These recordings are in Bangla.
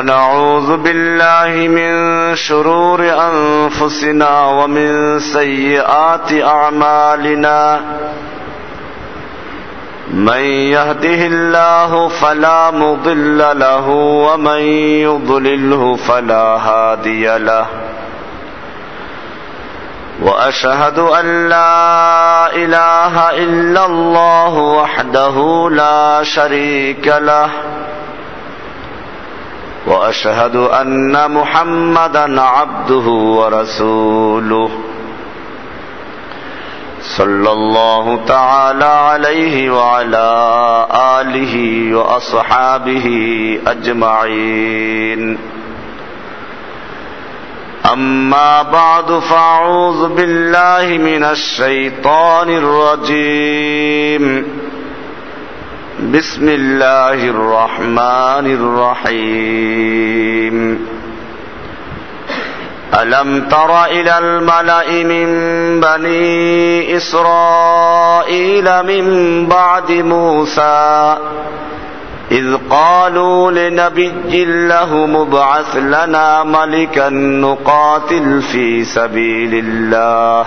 ونعوذ بالله من شرور أنفسنا ومن سيئات أعمالنا. من يهده الله فلا مضل له ومن يضلله فلا هادي له. وأشهد أن لا إله إلا الله وحده لا شريك له. وأشهد أن محمدا عبده ورسوله. صلى الله تعالى عليه وعلى آله وأصحابه أجمعين. أما بعد فأعوذ بالله من الشيطان الرجيم. بسم الله الرحمن الرحيم. ألم تر إلى الملأ من بني إسرائيل من بعد موسى إذ قالوا لنبي له مبعث لنا ملكا نقاتل في سبيل الله.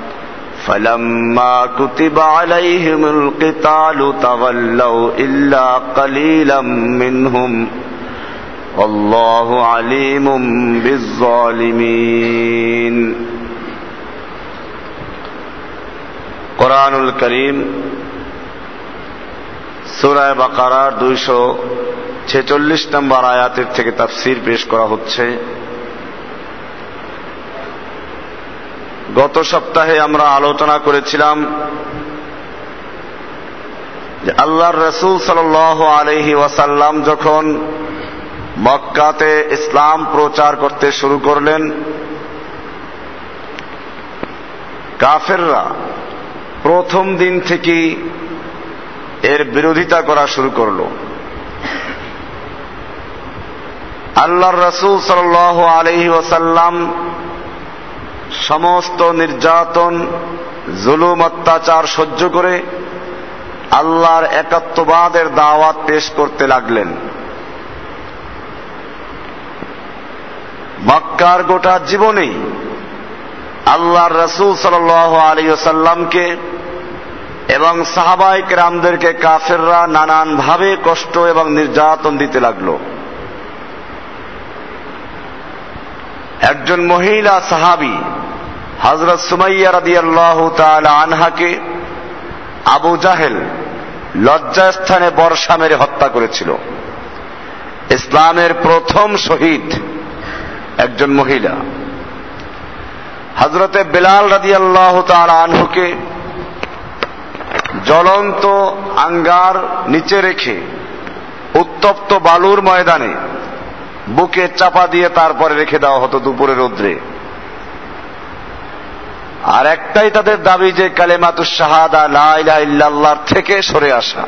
فلما كتب عليهم القتال تولوا إلا قليلا منهم والله عليم بالظالمين কোরআনুল করিম সুরায় বাকারার দুইশো ছেচল্লিশ নম্বর আয়াতের থেকে তাফসির পেশ করা হচ্ছে গত সপ্তাহে আমরা আলোচনা করেছিলাম যে আল্লাহর রসুল সাল আলহি ওয়াসাল্লাম যখন মক্কাতে ইসলাম প্রচার করতে শুরু করলেন, কাফেররা প্রথম দিন থেকেই এর বিরোধিতা করা শুরু করল। আল্লাহর রসুল সাল আলহি ওসাল্লাম সমস্ত নির্যাতন, জুলুম, অত্যাচার সহ্য করে আল্লাহর একাত্মবাদের দাওয়াত পেশ করতে লাগলেন। মক্কার গোটা জীবনেই আল্লাহর রসুল সাল আলী সাল্লামকে এবং সাহাবাইক রামদেরকে কাফেররা নানানভাবে কষ্ট এবং নির্যাতন দিতে লাগল। একজন মহিলা সাহাবি হজরত সুমাইয়া রাদি আল্লাহ আনহাকে আবু জাহেল লজ্জাস্থানে বর্ষা মেরে হত্যা করেছিল। ইসলামের প্রথম শহীদ একজন মহিলা। হজরতে বেলাল রাদি আল্লাহ আনহুকে জ্বলন্ত আঙ্গার নিচে রেখে উত্তপ্ত বালুর ময়দানে বুকে চাপা দিয়ে তারপরে রেখে দেওয়া হতো দুপুরে রৌদ্রে। আর একটাই তাদের দাবি যে কালেমাতুস শাহাদা লাইলা ইল্লাল্লাহর থেকে সরে আসা।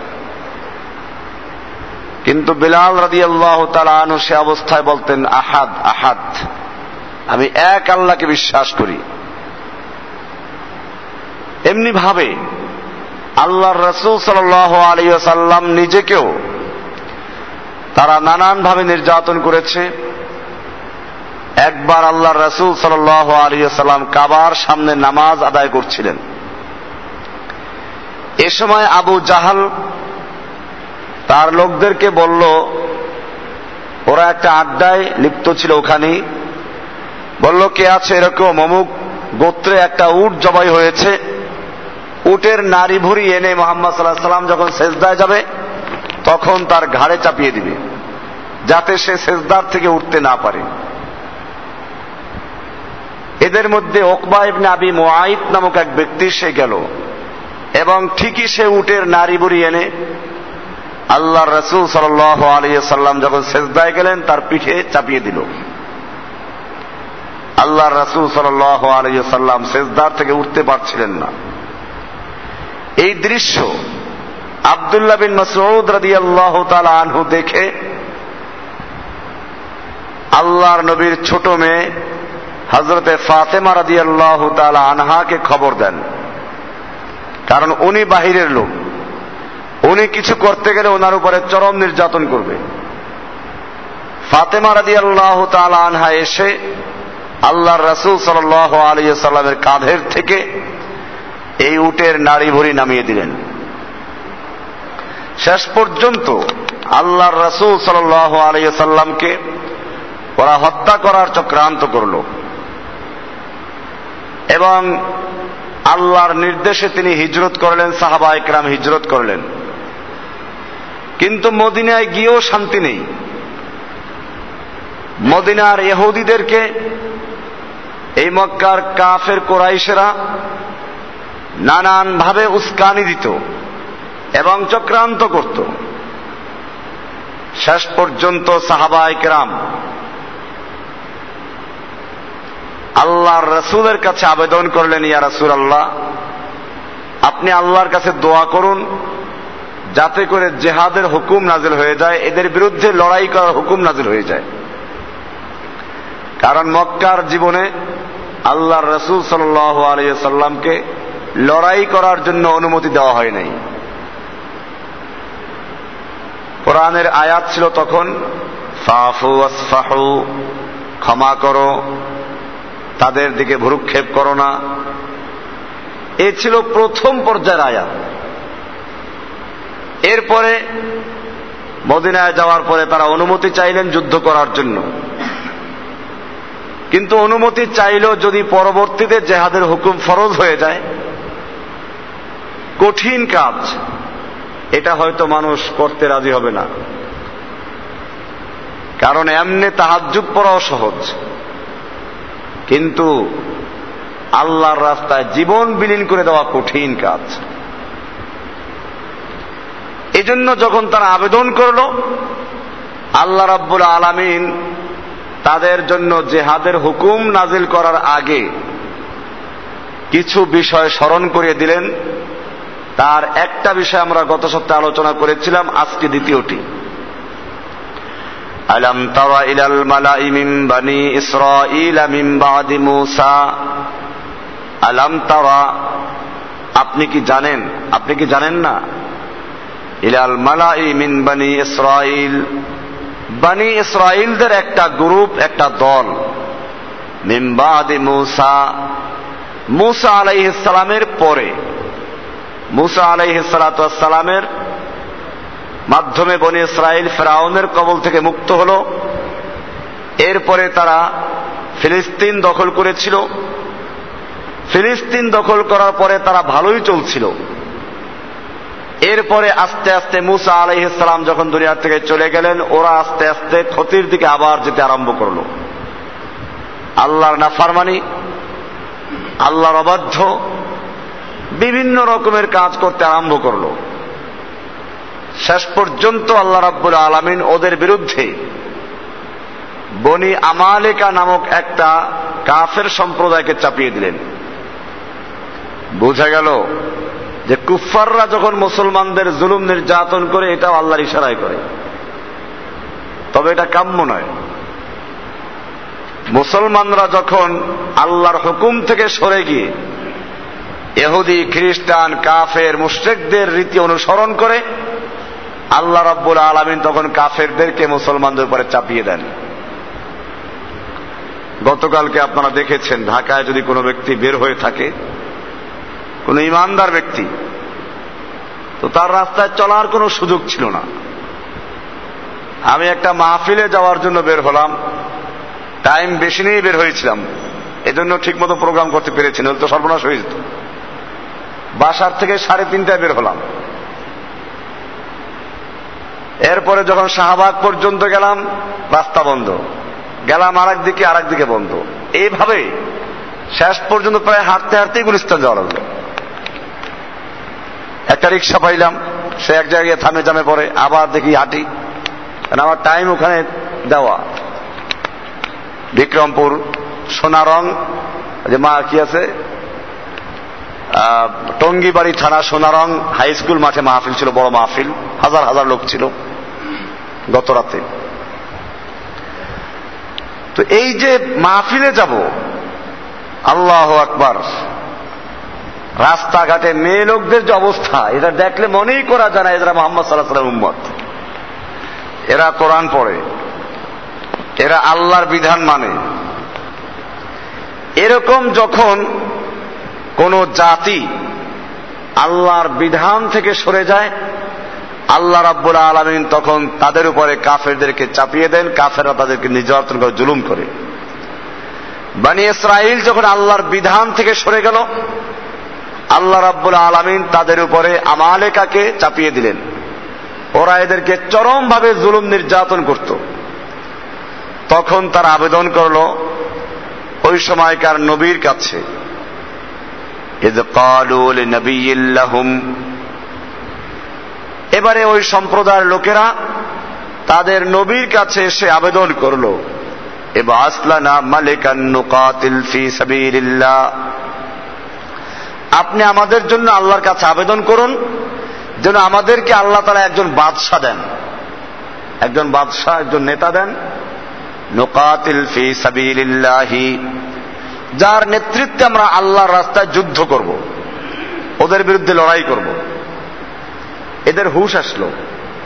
কিন্তু বিলাল রাদি আল্লাহ তালু সে অবস্থায় বলতেন, আহাদ আহাদ, আমি এক আল্লাহকে বিশ্বাস করি। এমনি ভাবে আল্লাহর রসুল সাল আলী সাল্লাম নিজেকেও তারা নানানভাবে নির্যাতন করেছে। একবার আল্লাহ রসুল সাল আলী সাল্লাম কাবার সামনে নামাজ আদায় করছিলেন। এ সময় আবু জাহাল তার লোকদেরকে বলল, ওরা একটা আড্ডায় লিপ্ত ছিল ওখানেই বলল, কে আছে এরকম? অমুক গোত্রে একটা উট জবাই হয়েছে। উটের নারী ভুরি এনে মোহাম্মদ সাল্লাহ সাল্লাম যখন সেজদায় যাবে তখন তার ঘাড়ে চাপিয়ে দিবে, যাতে সে সেজদার থেকে উঠতে না পারে। এদের মধ্যে ওকবা ইবনে আবি মোয়াইত নামক এক ব্যক্তি সে গেল, এবং ঠিকই সে উটের নারী বুড়ি এনে আল্লাহ রসুল সাল আলিয়া সাল্লাম যখন সেজদায় গেলেন, তার পিঠে চাপিয়ে দিল। আল্লাহ রসুল সাল আলিয়া সাল্লাম সেজদার থেকে উঠতে পারছিলেন না। এই দৃশ্য আবদুল্লাহ বিন মসউদ রাদি আল্লাহ আনহু দেখে আল্লাহর নবীর ছোট মেয়ে হজরতে ফাতেমা রাদি আল্লাহ আনহাকে খবর দেন। কারণ উনি বাহিরের লোক। উনি কিছু করতে গেলে ওনার উপরে চরম নির্যাতন করবে। ফাতেমা রাদি আল্লাহ আনহা এসে আল্লাহর রসুল সাল আলিয়া সাল্লামের কাঁধের থেকে এই উটের নাড়ি ভরি নামিয়ে দিলেন। শেষ পর্যন্ত আল্লাহর রসুল সাল আলিয়াল্লামকে ওরা হত্যা করার চক্রান্ত করল। এবং আল্লাহর নির্দেশে তিনি হিজরত করলেন, সাহাবা একরাম হিজরত করলেন। কিন্তু মদিনায় গিয়েও শান্তি নেই। মদিনার এহুদিদেরকে এই মক্কার কাফের কোরাইশেরা নানানভাবে উস্কানি দিত। এবং চক্রান্ত করত। শেষ পর্যন্ত সাহাবাই কেরাম আল্লাহর রসুলের কাছে আবেদন করলেন, ইয়া রসুল আল্লাহ আপনি আল্লাহর কাছে দোয়া করুন, যাতে করে জেহাদের হুকুম নাজিল হয়ে যায়, এদের বিরুদ্ধে লড়াই করার হুকুম নাজিল হয়ে যায়। কারণ মক্কার জীবনে আল্লাহর রসুল সাল আলিয়া সাল্লামকে লড়াই করার জন্য অনুমতি দেওয়া হয় নাই। কোরআনের আয়াত ছিল তখন, ফাফু আসফাহু ক্ষমা করো, তাদের দিকে ভুরুক্ষেপ করো না। এ ছিল প্রথম পর্যায়ের আয়াত। এরপরে মদিনায় যাওয়ার পরে তারা অনুমতি চাইলেন যুদ্ধ করার জন্য। কিন্তু অনুমতি চাইল যদি পরবর্তীতে জেহাদের হুকুম ফরজ হয়ে যায়, কঠিন কাজ। এটা হয়তো মানুষ করতে রাজি হবে না। কারণ এমনি তাহাজুব পড়াও সহজ। কিন্তু আল্লাহর রাস্তায় জীবন বিলীন করে দেওয়া কঠিন কাজ। এজন্য যখন তারা আবেদন করল, আল্লাহ রাব্বুল আলামিন তাদের জন্য জেহাদের হুকুম নাজিল করার আগে কিছু বিষয় স্মরণ করিয়ে দিলেন। তার একটা বিষয় আমরা গত সপ্তাহে আলোচনা করেছিলাম, আজকে দ্বিতীয়টি। আলম তাওয়া ইলাল মালাই মিন বানি ইসরাঈল মিন বাদি মূসা। আলম তাওয়া আপনি কি জানেন? আপনি কি জানেন না? ইলাল মালাই মিন বানি ইসরাঈল। বানি ইসরাইলদের একটা গ্রুপ, একটা দল মিম্বাদি মুসা। মুসা আলাইহিসালামের পরে মুসা আলাইহিসালামের মাধ্যমে বনি ইসরায়েল ফেরাউনের কবল থেকে মুক্ত হল। এরপরে তারা ফিলিস্তিন দখল করেছিল। ফিলিস্তিন দখল করার পরে তারা ভালোই চলছিল। এরপরে আস্তে আস্তে মুসা আলাইহিসালাম যখন দুনিয়ার থেকে চলে গেলেন, ওরা আস্তে আস্তে ক্ষতির দিকে আবার যেতে আরম্ভ করল। আল্লাহর নাফারমানি, আল্লাহর অবাধ্য বিভিন্ন রকমের কাজ করতে আরম্ভ করল। শেষ পর্যন্ত আল্লাহ রাব্বুল আলমিন ওদের বিরুদ্ধে বনি আমালেকা নামক একটা কাফের সম্প্রদায়কে চাপিয়ে দিলেন। বোঝা গেল যে কুফাররা যখন মুসলমানদের জুলুম নির্যাতন করে, এটাও আল্লাহর ইশারায় করে। তবে এটা কাম্য নয়। মুসলমানরা যখন আল্লাহর হুকুম থেকে সরে গিয়ে এহুদি খ্রিস্টান, কাফের, মুশ্রেকদের রীতি অনুসরণ করে আল্লাহ রব্বুল আলমিন তখন কাফেরদেরকে মুসলমানদের উপরে চাপিয়ে দেন। গতকালকে আপনারা দেখেছেন, ঢাকায় যদি কোনো ব্যক্তি বের হয়ে থাকে, কোন ইমানদার ব্যক্তি, তো তার রাস্তায় চলার কোনো সুযোগ ছিল না। আমি একটা মাহফিলে যাওয়ার জন্য বের হলাম, টাইম বেশি নিয়ে বের হয়েছিলাম, এজন্য ঠিক মতো প্রোগ্রাম করতে পেরেছি না তো সর্বনাশ হয়ে যেত। বাসার থেকে সাড়ে তিনটায় বের হলাম। এরপরে যখন শাহবাগ পর্যন্ত গেলাম, রাস্তা বন্ধ। গেলাম আর দিকে আর দিকে বন্ধ। এইভাবে শেষ পর্যন্ত প্রায় হাঁটতে হাঁটতেই গুলিস্তান যাওয়া লাগল। একটা রিক্সা পাইলাম, সে এক জায়গায় থামে জামে পড়ে, আবার দেখি হাঁটি। আমার টাইম ওখানে দেওয়া। বিক্রমপুর, সোনারং, যে মা কি আছে টঙ্গিবাড়ি থানা সোনারং হাই স্কুল মাঠে মাহফিল ছিল, বড় মাহফিল। হাজার হাজার লোক ছিল গত রাতে। তো এই যে মাহফিলে যাব, আল্লাহ আকবার। রাস্তাঘাটে মেয়ে লোকদের যে অবস্থা, এটা দেখলে মনেই করা যায় না এরা মোহাম্মদ সাল্লাহ সাল্লাম উম্মত। এরা কোরআন পড়ে, এরা আল্লাহর বিধান মানে। এরকম যখন কোন জাতি আল্লাহর বিধান থেকে সরে যায়, আল্লাহ রাব্বুল আলমিন তখন তাদের উপরে কাফেরদেরকে চাপিয়ে দেন, কাফেররা তাদেরকে নির্যাতন করে, জুলুম করে। বানি ইসরাইল যখন আল্লাহর বিধান থেকে সরে গেল, আল্লাহ রাব্বুল আলমিন তাদের উপরে আমালেকাকে চাপিয়ে দিলেন। ওরা এদেরকে চরমভাবে জুলুম নির্যাতন করত। তখন তারা আবেদন করল, ওই সময়কার নবীর কাছে এবারে ওই সম্প্রদায়ের লোকেরা তাদের নবীর কাছে এসে আবেদন করল। এবার আসলানা মালিকান নুকাতিল ফি সাবিলিল্লাহ। আপনি আমাদের জন্য আল্লাহর কাছে আবেদন করুন, যেন আমাদেরকে আল্লাহ তারা একজন বাদশাহ দেন। একজন বাদশাহ, একজন নেতা দেন। নোকাতিল ফি সাবিলিল্লাহি। যার নেতৃত্বে আমরা আল্লাহর রাস্তায় যুদ্ধ করব, ওদের বিরুদ্ধে লড়াই করব। এদের হুশ আসলো।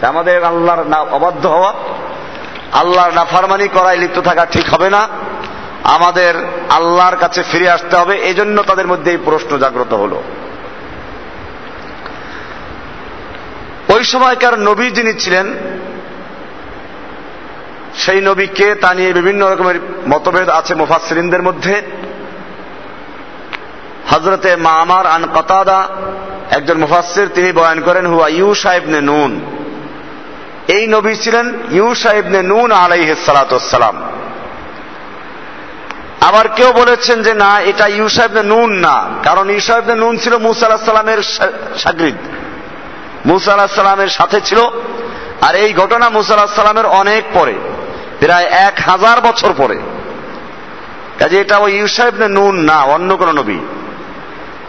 আমাদের আল্লাহর না, অবাধ্য হওয়া, আল্লাহর নাফারমানি করায় লিপ্ত থাকা ঠিক হবে না। আমাদের আল্লাহর কাছে ফিরে আসতে হবে। এজন্য তাদের মধ্যে এই প্রশ্ন জাগ্রত হলো। ওই সময়কার নবী যিনি ছিলেন, সেই নবী কে তা নিয়ে বিভিন্ন রকমের মতভেদ আছে মুফাসরিনদের মধ্যে। হজরতে মামার আন কতাদা একজন মুফাসির তিনি বয়ান করেন, হুয়া ইউ সাহেবনে নুন। এই নবী ছিলেন ইউ সাহেবনে নুন আলাইহ সালাতাম আবার কেউ বলেছেন যে, না, এটা ইউ সাহেবনে নুন না। কারণ ইউ সাহেবনে নুন ছিল মুসা আলাহ সাল্লামের সাগরিদ মুসা আলাহ সাথে ছিল, আর এই ঘটনা মুসা আলাহ অনেক পরে, প্রায় এক হাজার বছর পরে। কাজে এটা ওই ইউসাহেবনে নুন না, অন্য কোন নবী।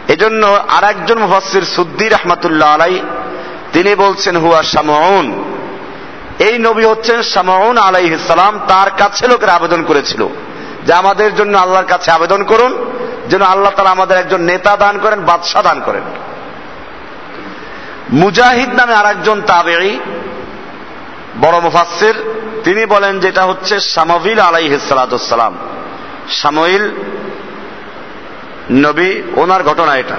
এজন্য আর একজন মুফাসির সুদ্দি রহমাতুল্লাহ আলাই, তিনি বলছেন, হুয়া সামউন এই নবী হচ্ছেন সামউন আলাইহিসালাম তার কাছে লোকের আবেদন করেছিল যে আমাদের জন্য আল্লাহর কাছে আবেদন করুন, যেন আল্লাহ তারা আমাদের একজন নেতা দান করেন, বাদশাহ দান করেন। মুজাহিদ নামে আর একজন তাবেই বড় মুফাসির তিনি বলেন যেটা হচ্ছে সামবিল আলাইহিসালাম সামইল নবী, ওনার ঘটনা এটা।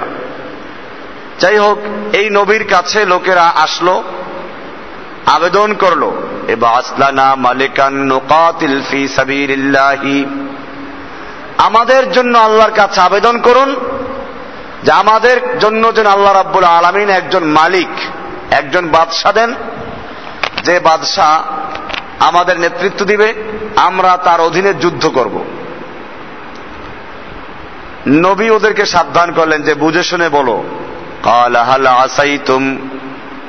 যাই হোক এই নবীর কাছে লোকেরা আসলো, আবেদন করল মালিকান আমাদের জন্য আল্লাহর কাছে আবেদন করুন, যে আমাদের জন্য যেন আল্লাহ রাব্বুল আলমিন একজন মালিক, একজন বাদশাহ দেন। যে বাদশাহ আমাদের নেতৃত্ব দিবে, আমরা তার অধীনে যুদ্ধ করব। নবী ওদেরকে সাবধান করলেন যে বুঝে শুনে বলো قال هل عسيتم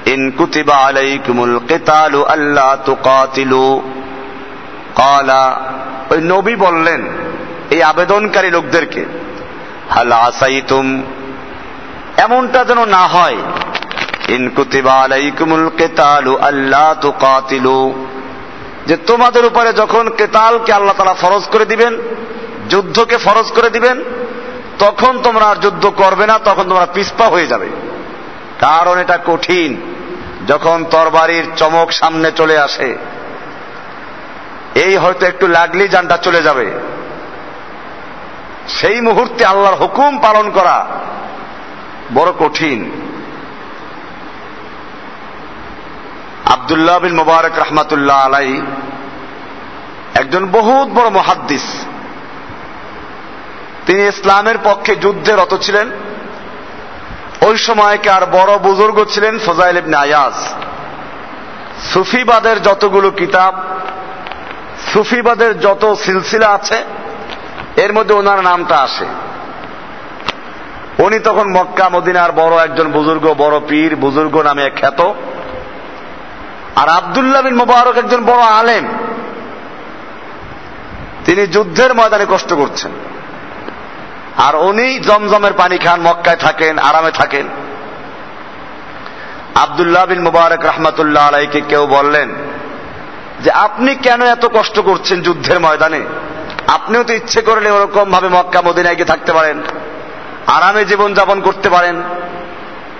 إن كتب عليكم القتال ألا تقاتلوا قال ওই নবী বললেন এই আবেদনকারী লোকদেরকে হাল আসাইতুম এমনটা যেন না হয় ইন কুতিবা আলাইকুমুল কেতালু আল্লাহ তুকাতিলু যে তোমাদের উপরে যখন কেতালকে আল্লাহ তালা ফরজ করে দিবেন যুদ্ধকে ফরজ করে দিবেন তখন তোমরা আর যুদ্ধ করবে না, তখন তোমরা পিসপা হয়ে যাবে। কারণ এটা কঠিন। যখন তরবারির চমক সামনে চলে আসে, এই হয়তো একটু লাগলেই যানটা চলে যাবে। সেই মুহূর্তে আল্লাহর হুকুম পালন করা বড় কঠিন। আবদুল্লাহ বিন মুবারক রহমাতুল্লাহ আলাই একজন বহুত বড় মহাদ্দিস। তিনি ইসলামের পক্ষে যুদ্ধে রত ছিলেন। ওই সময়কার বড় বুজুর্গ ছিলেন ফজাইল ইবনে আয়াজ। সুফিবাদের যতগুলো কিতাব, সুফিবাদের যত সিলসিলা আছে, এর মধ্যে ওনার নামটা আসে। উনি তখন মক্কা, মদিনার বড় একজন বুজুর্গ, বড় পীর, বুজুর্গ নামে খ্যাত। আর আবদুল্লাহ বিন মুবারক একজন বড় আলেম। তিনি যুদ্ধের ময়দানে কষ্ট করছেন। আর উনি জমজমের পানি খান, মক্কায় থাকেন, আরামে থাকেন। আবদুল্লাহ বিন মুবারক রহমাতুল্লাহ আলাইকে কেউ বললেন যে, আপনি কেন এত কষ্ট করছেন যুদ্ধের ময়দানে? আপনিও তো ইচ্ছে করলে ওরকম ভাবে মক্কা, মদিনায় গিয়ে থাকতে পারেন, আরামে জীবন যাপন করতে পারেন।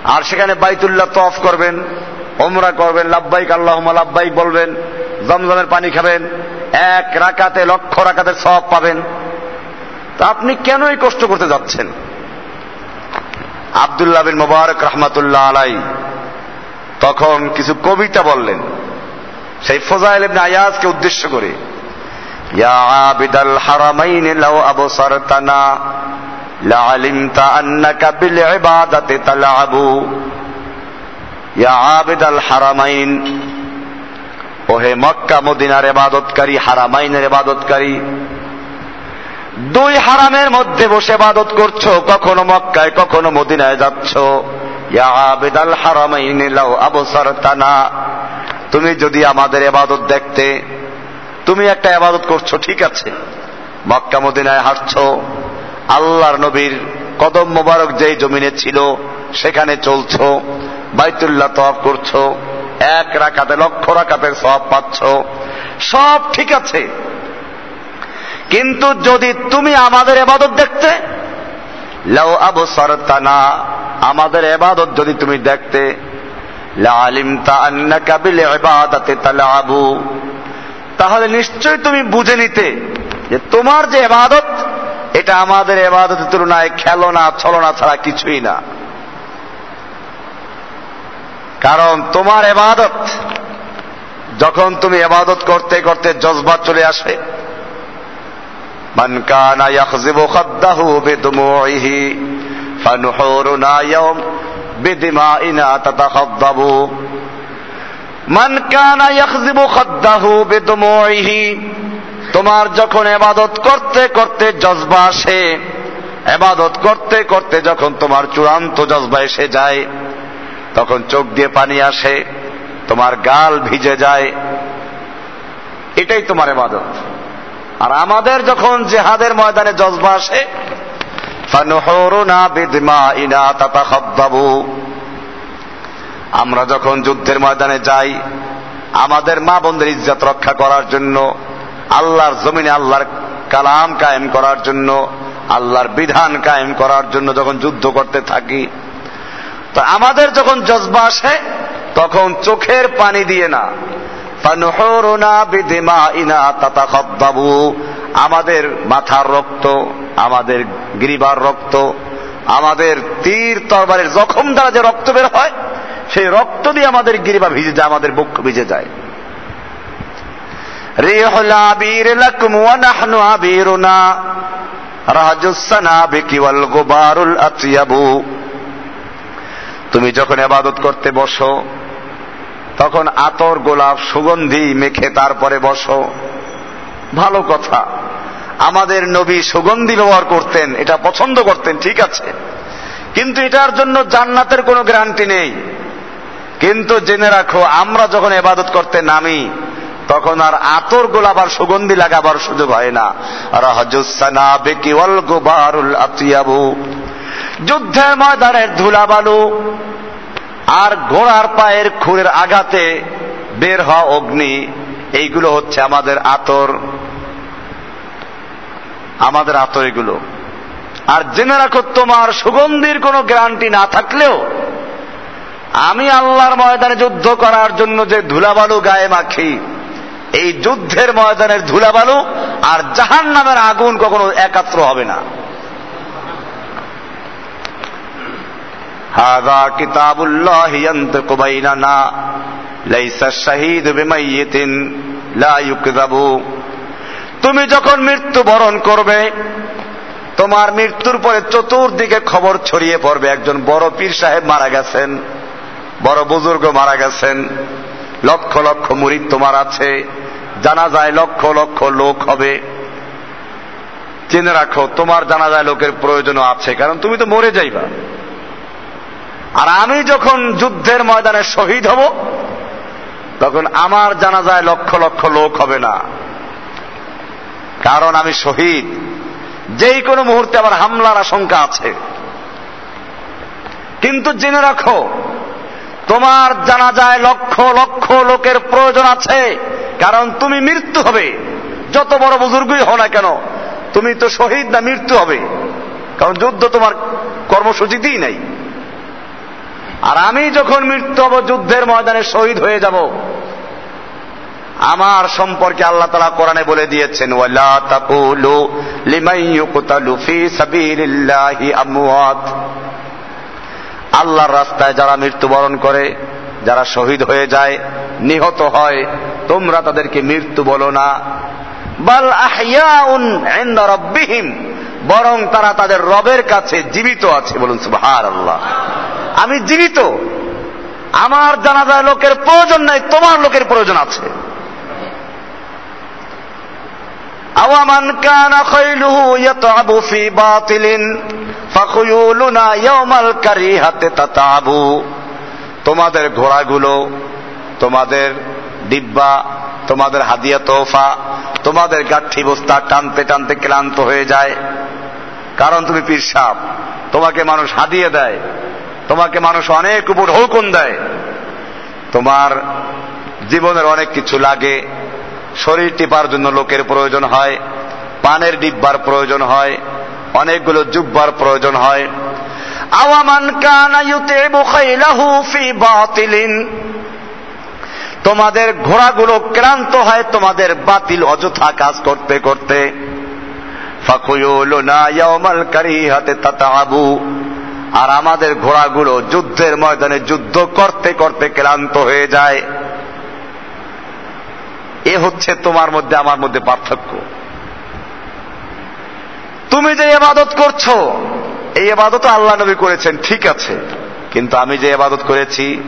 আর সেখানে বাইতুল্লাহ তফ করবেন ওমরা করবেন লাভবাইক আল্লাহ লাভবাইক বলবেন, জমজমের পানি খাবেন, এক রাকাতে, লক্ষ রাকাতে সব পাবেন। তা আপনি কেন এই কষ্ট করতে যাচ্ছেন? আবদুল্লাহ বিন মোবারক রহমাতুল্লাহ আলাই তখন কিছু কবিতা বললেন। সেই ফজাইল ইবনে আয়াজকে উদ্দেশ্য করে, ইয়া আবিদাল হারামাইন লাউ আবসারতানা আন্নাকা বিল ইবাদাতি তালআবু। ইয়া আবিদাল হারামাইন, ওহে মক্কা মদিনার ইবাদতকারী, হারামাইনের ইবাদতকারী দুই হারামের মধ্যে বসে ইবাদত করছ, কখনো মক্কায়, কখনো মদিনায় যাচ্ছ। আবিদাল হারামাইন লাউ আবসারতানা। তুমি যদি আমাদের এবাদত দেখতে, তুমি একটা এবাদত করছ, ঠিক আছে। মক্কা মদিনায় হাঁটছ, আল্লাহর নবীর কদম মোবারক যেই জমিনে ছিল, সেখানে চলছ, বাইতুল্লাহ তফ করছ, এক রাকাতে লক্ষ রাকাতের সব পাচ্ছ। সব ঠিক আছে। কিন্তু যদি তুমি আমাদের এবাদত দেখতে, লাউ আবু সরতানা আমাদের এবাদত যদি তুমি দেখতে তাহলে নিশ্চয় তুমি বুঝে নিতে যে তোমার যে এবাদত, এটা আমাদের এবাদতের তুলনায় খেলনা, ছলনা ছাড়া কিছুই না। কারণ তোমার এবাদত, যখন তুমি এবাদত করতে করতে জজবা চলে আসে من كان يخزب خده بدموعه فنحورنا يوم بدمائنا تتخضب من كان يخزب خده بدموعه তোমার যখন এবাদত করতে করতে জজবা আসে এবাদত করতে করতে যখন তোমার চূড়ান্ত জজবা এসে যায় তখন চোখ দিয়ে পানি আসে তোমার গাল ভিজে যায় এটাই তোমার এবাদত আর আমাদের যখন জেহাদের ময়দানে জজবা আসে আমরা যখন যুদ্ধের ময়দানে যাই, আমাদের মা বোনদের ইজ্জত রক্ষা করার জন্য, আল্লাহর জমিনে আল্লাহর কালাম কায়েম করার জন্য, আল্লাহর বিধান কায়েম করার জন্য যখন যুদ্ধ করতে থাকি, তো আমাদের যখন জজবা আসে, তখন চোখের পানি দিয়ে না আমাদের মাথার রক্ত, আমাদের গ্রীবার রক্ত, আমাদের তীর তরবারের জখম দ্বারা যে রক্ত বের হয়, সেই রক্ত দিয়ে আমাদের গিরিবা ভিজে যায়, আমাদের বুক ভিজে যায়। তুমি যখন আবাদত করতে বসো তখন আতর, গোলাপ, সুগন্ধি মেখে তারপরে বসো। ভালো কথা। আমাদের নবী সুগন্ধি ব্যবহার করতেন, এটা পছন্দ করতেন, ঠিক আছে। কিন্তু এটার জন্য জান্নাতের কোনো গ্যারান্টি নেই। কিন্তু জেনে রাখো, আমরা যখন এবাদত করতে নামি, তখন আর আতর, গোলাপ আর সুগন্ধি লাগাবার সুযোগ হয় না। রাহজুসানা গোবারুল আতিয়াবু। যুদ্ধের ময়দানের ধুলাবালু আর ঘোড়ার পায়ের খুরের আঘাতে বের হওয়া অগ্নি, এইগুলো হচ্ছে আমাদের আতর। আমাদের আতর এগুলো। আর জেনে রাখো, তোমার সুগন্ধির কোনো গ্যারান্টি না থাকলেও, আমি আল্লাহর ময়দানে যুদ্ধ করার জন্য যে ধুলাবালু গায়ে মাখি, এই যুদ্ধের ময়দানের ধুলাবালু আর জাহান নামের আগুন কখনো একাত্র হবে না। হাদা কিতাবুল্লাহ ইয়ান্তিক বাইনানা, লাইসা শাহীদ বিমাইয়িতিন লা ইউকযাবু। তুমি যখন মৃত্যু বরণ করবে, তোমার মৃত্যুর পরে চতুর্দিকে খবর ছড়িয়ে পড়বে, একজন বড় পীর সাহেব মারা গেছেন, বড় বুজুর্গ মারা গেছেন, লক্ষ লক্ষ মুরিদ তোমার আছে জানা যায় লক্ষ লক্ষ লোক হবে। জেনে রাখো, তোমার জানা যায় লোকের প্রয়োজনও আছে, কারণ তুমি তো মরে যাইবা। আর আমি যখন যুদ্ধের ময়দানে শহীদ হব, তখন আমার জানা যায় লক্ষ লক্ষ লোক হবে না। কারণ আমি শহীদ। যেই কোনো মুহূর্তে আমার হামলার আশঙ্কা আছে। কিন্তু জেনে রাখো, তোমার জানা যায় লক্ষ লক্ষ লোকের প্রয়োজন আছে। কারণ তুমি মৃত্যু হবে। যত বড় বুজুর্গই হও না কেন, তুমি তো শহীদ না মৃত্যু হবে। কারণ যুদ্ধ তোমার কর্মসূচিতেই নাই। আর আমি যখন মৃত্যু যুদ্ধের ময়দানে শহীদ হয়ে যাব, আমার সম্পর্কে আল্লাহ তালা কোরআনে বলে দিয়েছেন আল্লাহর রাস্তায় যারা মৃত্যুবরণ করে, যারা শহীদ হয়ে যায়, নিহত হয়, তোমরা তাদেরকে মৃত্যু বলো না। বাল বরং তারা তাদের রবের কাছে জীবিত আছে বলুন সুবহানাল্লাহ। আমি জীবিত। আমার জানা যায় লোকের প্রয়োজন নাই, তোমার লোকের প্রয়োজন আছে। তোমাদের ঘোড়াগুলো, তোমাদের ডিব্বা, তোমাদের হাদিয়া তোফা তোমাদের গাঠি বস্তা টানতে টানতে ক্লান্ত হয়ে যায়। কারণ তুমি পীরসাপ তোমাকে মানুষ হাদিয়ে দেয়। তোমাকে মানুষ অনেক উপর হুকুম দেয়। তোমার জীবনের অনেক কিছু লাগে। শরীর টিপার জন্য লোকের প্রয়োজন হয়, পানের ডিব্বার প্রয়োজন হয়, অনেকগুলো জুব্বার প্রয়োজন হয়। আওয়ামান কানা ইউতিবু বাতিলিন। তোমাদের ঘোড়াগুলো ক্লান্ত হয়, তোমাদের বাতিল অযথা কাজ করতে করতে। ফাকুয়ুলুনা ইয়াউমাল কারিহাতে তাতাবু আর আমাদের ঘোড়াগুলো যুদ্ধের ময়দানে যুদ্ধ করতে করতে ক্লান্ত হয়ে যায়। এ হচ্ছে তোমার মধ্যে, আমার মধ্যে পার্থক্য। তুমি যে এবাদত করছ, এই এবাদত আল্লাহ নবী করেছেন, ঠিক আছে। কিন্তু আমি যে এবাদত করেছি,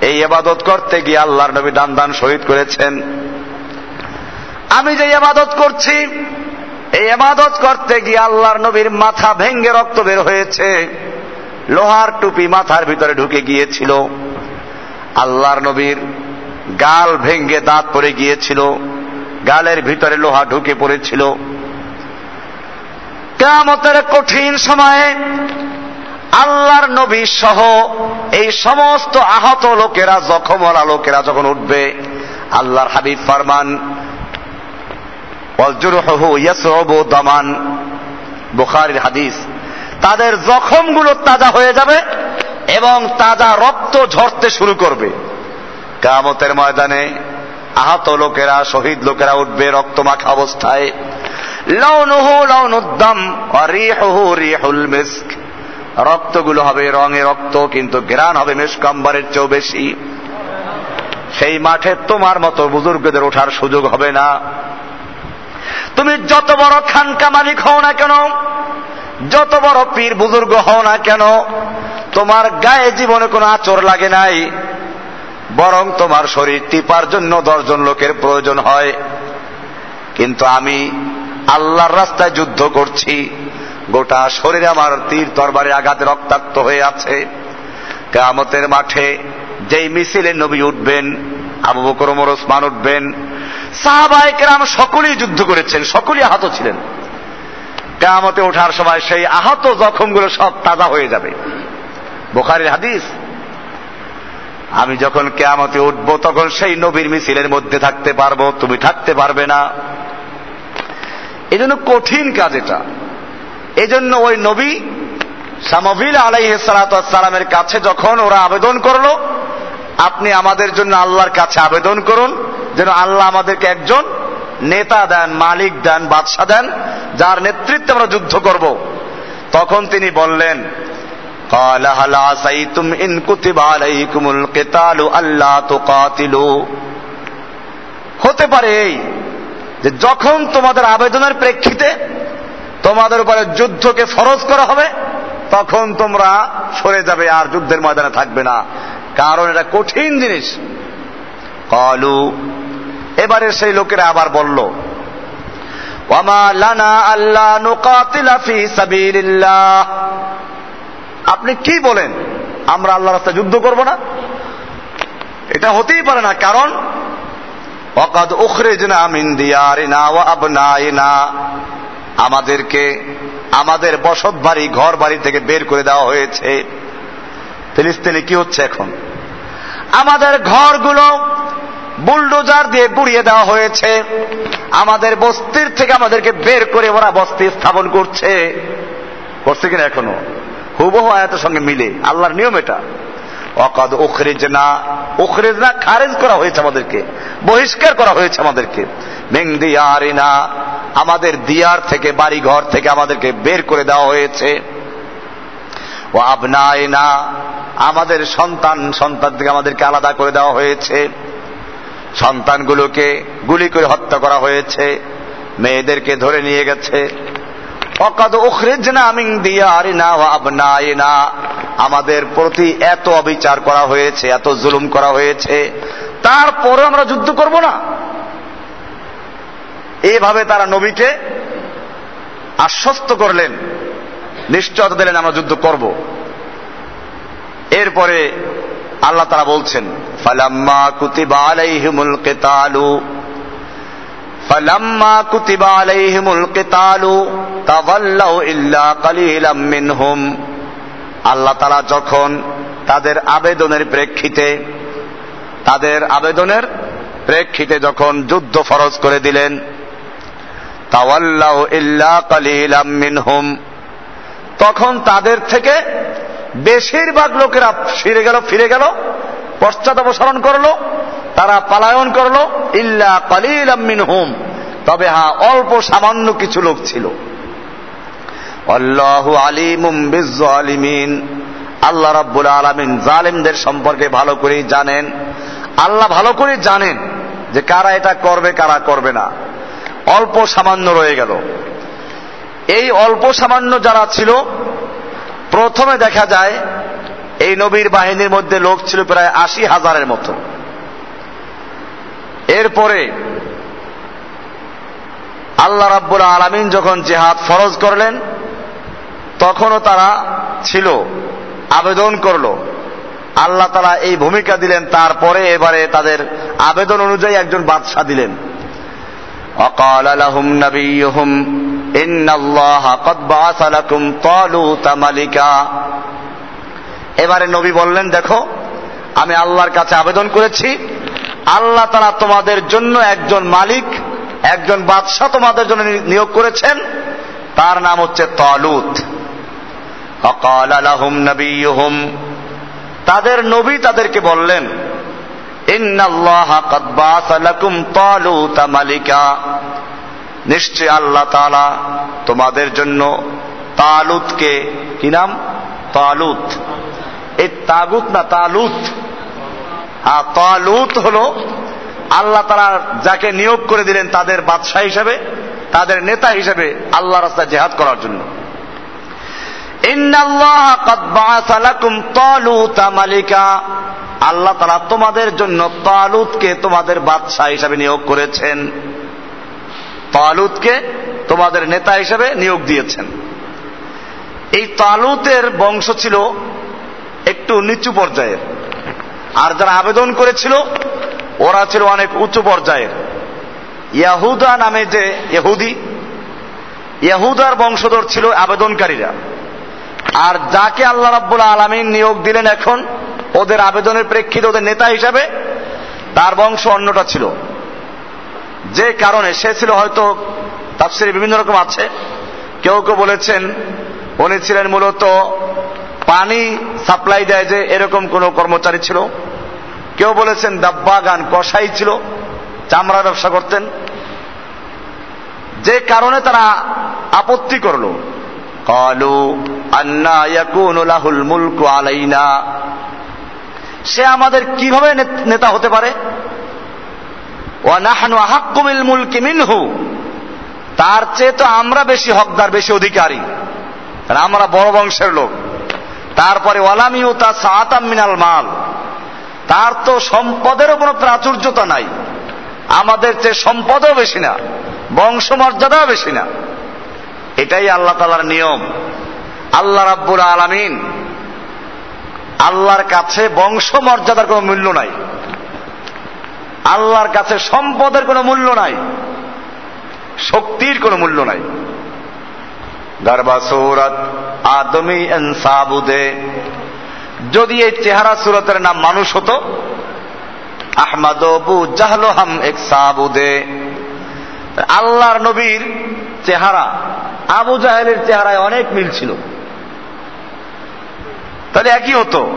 এই এবাদত করতে গিয়ে আল্লাহর নবী দান দান শহীদ করেছেন। আমি যে এবাদত করছি, এই এবাদত করতে গিয়ে আল্লাহর নবীর মাথা ভেঙ্গে রক্ত বের হয়েছে। লোহার টুপি মাথার ভিতরে ঢুকে গিয়েছিল। আল্লাহর নবীর গাল ভেঙ্গে দাঁত পড়ে গিয়েছিল। গালের ভিতরে লোহা ঢুকে পড়েছিল। কেমতের কঠিন সময়ে আল্লাহর নবী সহ এই সমস্ত আহত লোকেরা জখমরা লোকেরা যখন উঠবে, আল্লাহর হাবিব ফরমান দামান, বুখারির হাদিস। তাদের জখমগুলো তাজা হয়ে যাবে এবং তাজা রক্ত ঝরতে শুরু করবে। কামতের ময়দানে আহত লোকেরা, শহীদ লোকেরা উঠবে রক্তমাখা অবস্থায়। লৌনুহু লৌনুদ্দম রক্তগুলো হবে রঙে রক্ত, কিন্তু গ্রান হবে মেশকাম্বারের চেয়েও বেশি। সেই মাঠে তোমার মতো বুজুর্গদের ওঠার সুযোগ হবে না। তুমি যত বড় খানকা মালিক হও না কেন যত বড় পীর বুজুর্গ হও না কেন, তোমার গায়ে জীবনে কোনো আচর লাগে নাই, বরং তোমার শরীর টিপার জন্য দশজন লোকের প্রয়োজন হয়। কিন্তু আমি আল্লাহর রাস্তায় যুদ্ধ করছি, গোটা শরীরে আমার তীর তরবারের আঘাতে রক্তাক্ত হয়ে আছে। কামতের মাঠে যেই মিছিলে নবী উঠবেন, আবু বকর, ওমর, ওসমান উঠবেন সাহাবাই কেরাম সকলেই যুদ্ধ করেছেন, সকলেই আহত ছিলেন। কেয়ামতে ওঠার সময় সেই আহত জখমগুলো সব তাজা হয়ে যাবে। বোখারির হাদিস, আমি যখন কেয়ামতে উঠব তখন সেই নবীর মিছিলের মধ্যে থাকতে পারব, তুমি থাকতে পারবে না। এজন্য কঠিন কাজ এটা। এজন্য ওই নবী সামবিল আলাইহ সালামের কাছে যখন ওরা আবেদন করল, আপনি আমাদের জন্য আল্লাহর কাছে আবেদন করুন, যেন আল্লাহ আমাদেরকে একজন নেতা দেন, মালিক দেন, বাদশাহ দেন যার নেতৃত্বে আমরা যুদ্ধ করব। তখন তিনি বললেন হতে পারে এই যে যখন তোমাদের আবেদনের প্রেক্ষিতে তোমাদের উপরে যুদ্ধকে ফরজ করা হবে, তখন তোমরা সরে যাবে আর যুদ্ধের ময়দানে থাকবে না। কারণ এটা কঠিন জিনিস। কলু, এবারে সেই লোকেরা আবার বলল ওয়ামা আল্লাহ আপনি কি বলেন? আমরা আল্লাহ রাস্তায় যুদ্ধ করব না? এটা হতেই পারে না, কারণ অকাদ উখরেজনা মিন দিয়ারিনা ওয়া আবনাইনা। আমাদেরকে আমাদের বসত বাড়ি, ঘর বাড়ি থেকে বের করে দেওয়া হয়েছে। ফিলিস্তিনে কি হচ্ছে এখন? আমাদের ঘরগুলো বুলডোজার দিয়ে গুড়িয়ে দেওয়া হয়েছে। আমাদের বস্তির থেকে আমাদেরকে বের করে ওরা বস্তি স্থাপন করছে। করছে কিনা এখনও? হুবহু আয়াতের সঙ্গে মিলে। আল্লাহর নিয়ম এটা। অকাদ ওখরেজ না ওখরেজ না খারেজ করা হয়েছে আমাদেরকে। বহিষ্কার করা হয়েছে আমাদেরকে। মেংদিয়ারিনা আমাদের দিয়ার থেকে বাড়ি ঘর থেকে আমাদেরকে বের করে দেওয়া হয়েছে। ও আবনায়না আমাদের সন্তান সন্তান থেকে আমাদেরকে আলাদা করে দেওয়া হয়েছে। সন্তানগুলোকে গুলি করে হত্যা করা হয়েছে, মেয়েদেরকে ধরে নিয়ে গেছে। অকাদ উখরিজনা মিন দিয়ারিনা ওয়া আবনাইনা। আমাদের প্রতি এত অবিচার করা হয়েছে, এত জুলুম করা হয়েছে। তারপরে আমরা যুদ্ধ করব না। এইভাবে তারা নবীকে আশ্বস্ত করলেন, নিশ্চয়তা দিলেন আমরা যুদ্ধ করব। এরপরে আল্লাহ তারা বলছেন আল্লাহ তারা যখন তাদের আবেদনের প্রেক্ষিতে, তাদের আবেদনের প্রেক্ষিতে যখন যুদ্ধ ফরজ করে দিলেন মিনহুম, তখন তাদের থেকে বেশিরভাগ লোকেরা ফিরে গেল ফিরে গেল। পশ্চাদপসরণ করল, তারা পালায়ন করল, ইল্লা কালিল মিনহুম। তবে হ্যাঁ অল্প সামান্য কিছু লোক ছিল। আল্লাহু আল্লাহ রাব্বুল আলামিন জালিমদের সম্পর্কে ভালো করেই জানেন। আল্লাহ ভালো করে জানেন যে কারা এটা করবে, কারা করবে না। অল্প সামান্য রয়ে গেল। এই অল্প সামান্য যারা ছিল, প্রথমে দেখা যায় এই নবীর বাহিনীর মধ্যে লোক ছিল প্রায় আশি হাজারের মতো। এরপরে আল্লাহ রাব্বুল আলামিন যখন জেহাদ ফরজ করলেন, তখনও তারা ছিল, আবেদন করল। আল্লাহ তারা এই ভূমিকা দিলেন, তারপরে এবারে তাদের আবেদন অনুযায়ী একজন বাদশাহ দিলেন। অকাল ইন্নাল্লাহ তালুতা মালিকা। এবারে নবী বললেন, দেখো, আমি আল্লাহর কাছে আবেদন করেছি। আল্লাহ তারা তোমাদের জন্য একজন মালিক, একজন বাদশাহ তোমাদের জন্য নিয়োগ করেছেন। তার নাম হচ্ছে তালুত। তাদের নবী তাদেরকে বললেন মালিকা। নিশ্চয় আল্লাহ তালা তোমাদের জন্য তালুতকে কি নাম? তালুত। এই তাগুত না তালুত? আর তালুত হল আল্লাহ তারা যাকে নিয়োগ করে দিলেন তাদের বাদশাহ হিসাবে, তাদের নেতা হিসাবে আল্লাহ রাস্তায় জেহাদ করার জন্য। আল্লাহ তারা তোমাদের জন্য তালুতকে তোমাদের বাদশাহ হিসাবে নিয়োগ করেছেন। তালুতকে তোমাদের নেতা হিসাবে নিয়োগ দিয়েছেন। এই তালুতের বংশ ছিল একটু নিচু পর্যায়ের আর যারা আবেদন করেছিল, ওরা ছিল অনেক উঁচু পর্যায়ের ইয়াহুদা নামে যে ইহুদি ইয়াহুদার বংশধর ছিল আবেদনকারীরা। আর যাকে আল্লাহ রাব্বুল আলমিন নিয়োগ দিলেন এখন, ওদের আবেদনের প্রেক্ষিতে ওদের নেতা হিসাবে, তার বংশ অন্যটা ছিল। যে কারণে সে ছিল হয়তো তাফসিরে বিভিন্ন রকম আছে। কেউ কেউ বলেছেন, উনি ছিলেন মূলত পানি সাপ্লাই দেয় যে এরকম কোন কর্মচারী ছিল। কেউ বলেছেন দাব্বা গান কষাই ছিল চামড়া ব্যবসা করতেন। যে কারণে তারা আপত্তি করল। কলু আন্না মুলকু আলাইনা। সে আমাদের কীভাবে নেতা হতে পারে? তার চেয়ে তো আমরা বেশি হকদার, বেশি অধিকারী। আমরা বড় বংশের লোক। তারপরে ওয়ালামিউ তা সাতাম মিনাল মাল। তার তো সম্পদেরও কোনো প্রাচুর্যতা নাই। আমাদের চেয়ে সম্পদও বেশি না, বংশমর্যাদাও বেশি না। এটাই আল্লাহ তালার নিয়ম। আল্লাহ রাব্বুল আলামিন আল্লাহর কাছে বংশমর্যাদার কোনো মূল্য নাই। আল্লাহর কাছে সম্পদের কোনো মূল্য নাই। শক্তির কোনো মূল্য নাই। গারবা সৌরত আদমি এনসাবুদে। যদি এই চেহারা সুরতের নাম মানুষ হতো, আহমদ বু জাহলো হাম এক সাবুদে। আল্লাহর নবীর চেহারা, আবু জাহেলের চেহারায় অনেক মিল ছিল। তাহলে একই হতো।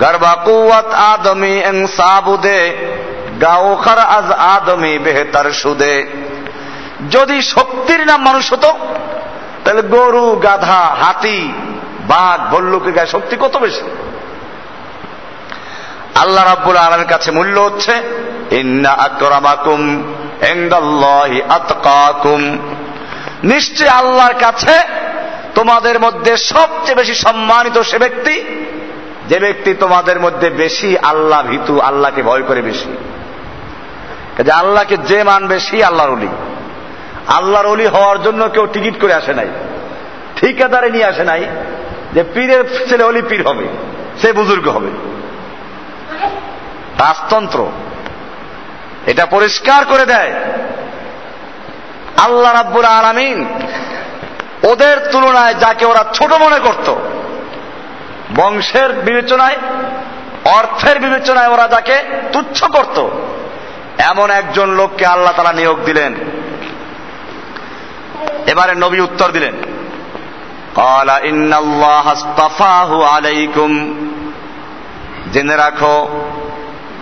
গর্বা কুয়াত আদমি এং সাবুদে গাওখার আজ আদমি বেহতার সুদে। যদি শক্তির নাম মানুষ হতো তাহলে গরু, গাধা, হাতি, বাঘ, ভল্লুকের গায়ে শক্তি কত বেশি? আল্লাহ রাব্বুল আলমের কাছে মূল্য হচ্ছে, ইন্না নিশ্চয় আল্লাহর কাছে তোমাদের মধ্যে সবচেয়ে বেশি সম্মানিত সে ব্যক্তি, যে ব্যক্তি তোমাদের মধ্যে বেশি আল্লাহ ভীতু, আল্লাহকে ভয় করে বেশি। আল্লাহকে যে মানবে সেই আল্লাহর অলি। আল্লাহর অলি হওয়ার জন্য কেউ টিকিট করে আসে নাই। ঠিকাদারে নিয়ে আসে নাই যে পীরের ছেলে অলি পীর হবে, সে বুজুর্গ হবে। রাজতন্ত্র, এটা পরিষ্কার করে দেয়। আল্লাহ রাব্বুল আলামিন ওদের তুলনায় যাকে ওরা ছোট মনে করত, বংশের বিবেচনায়, অর্থের বিবেচনায় ওরা যাকে তুচ্ছ করত, এমন একজন লোককে আল্লাহ তারা নিয়োগ দিলেন। এবারে নবী উত্তর দিলেন। জেনে রাখো,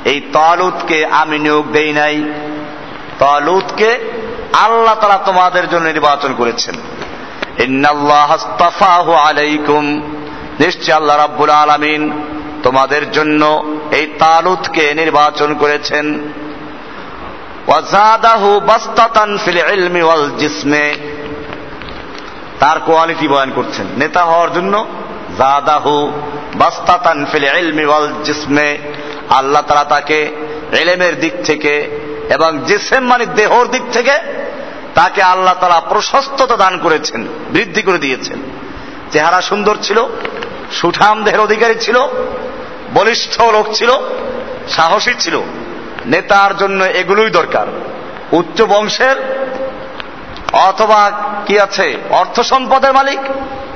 এই তলুতকে আমি নিয়োগ দেই নাই। তলুতকে আল্লাহ তারা তোমাদের জন্য নির্বাচন করেছেন। আলাইকুম। নিশ্চয় আল্লাহ রাব্বুল আলামিন তোমাদের জন্য এই তালুতকে নির্বাচন করেছেন। ওয়াজাদাহু বাস্তাতান ফিল ইলমি ওয়াল জিসমে। তার কোয়ালিটি বয়ান করছেন। নেতা হওয়ার জন্য জাদাহু বাস্তাতান ফিল ইলমি ওয়াল জিসমে। আল্লাহ তারা তাকে এলেমের দিক থেকে এবং জিসেম মানে দেহর দিক থেকে তাকে আল্লাহ তারা প্রশস্ততা দান করেছেন, বৃদ্ধি করে দিয়েছেন। চেহারা সুন্দর ছিল, সুঠাম দেহের অধিকারী ছিল, বলিষ্ঠ লোক ছিল, সাহসী ছিল। নেতার জন্য এগুলোই দরকার। উচ্চ বংশের অথবা কি আছে, অর্থ সম্পদের মালিক,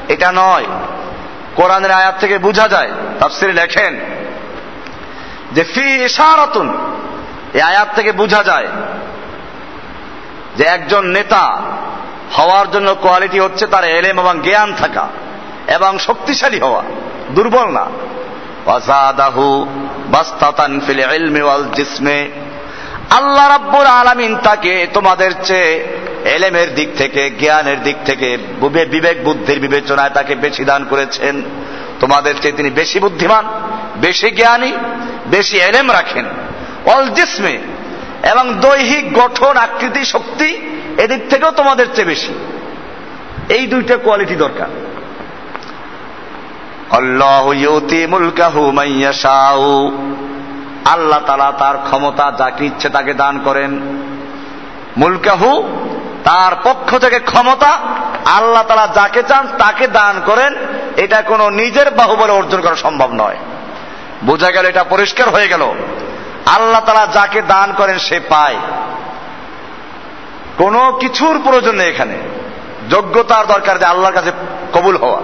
এটা নয়। কোরআনের আয়াত থেকে বোঝা যায়, তাফসিরে লেখেন যে, ফি ইশারাতুন, এই আয়াত থেকে বোঝা যায় যে, একজন নেতা হওয়ার জন্য কোয়ালিটি হচ্ছে তার এলেম এবং জ্ঞান থাকা এবং শক্তিশালী হওয়া, দুর্বল না। ওয়াজাদাহু বাস্তাতান ফিল ইলমি ওয়াল জিসমে। আল্লাহ রাব্বুল আলামিন তাকে তোমাদের চেয়ে এলেমের দিক থেকে, জ্ঞানের দিক থেকে বিবেক বুদ্ধির বিবেচনায় তাকে বেশি দান করেছেন। তোমাদের চেয়ে তিনি বেশি বুদ্ধিমান, বেশি জ্ঞানী, বেশি এলেম রাখেন। অল জিসমে, এবং দৈহিক গঠন, আকৃতি, শক্তি এদিক থেকেও তোমাদের চেয়ে বেশি। এই দুইটা কোয়ালিটি দরকার। আল্লাহ তালা তার ক্ষমতা যাকে ইচ্ছে তাকে দান করেন। মুলকাহু তার পক্ষ থেকে ক্ষমতা আল্লাহ তালা যাকে চান তাকে দান করেন। এটা কোনো নিজের বাহুবলে অর্জন করা সম্ভব নয়। বোঝা গেল এটা পরিষ্কার হয়ে গেল। আল্লাহ তালা যাকে দান করেন সে পায়। কোনো কিছুর প্রয়োজন নেই এখানে। যোগ্যতার দরকার যে আল্লাহর কাছে কবুল হওয়া।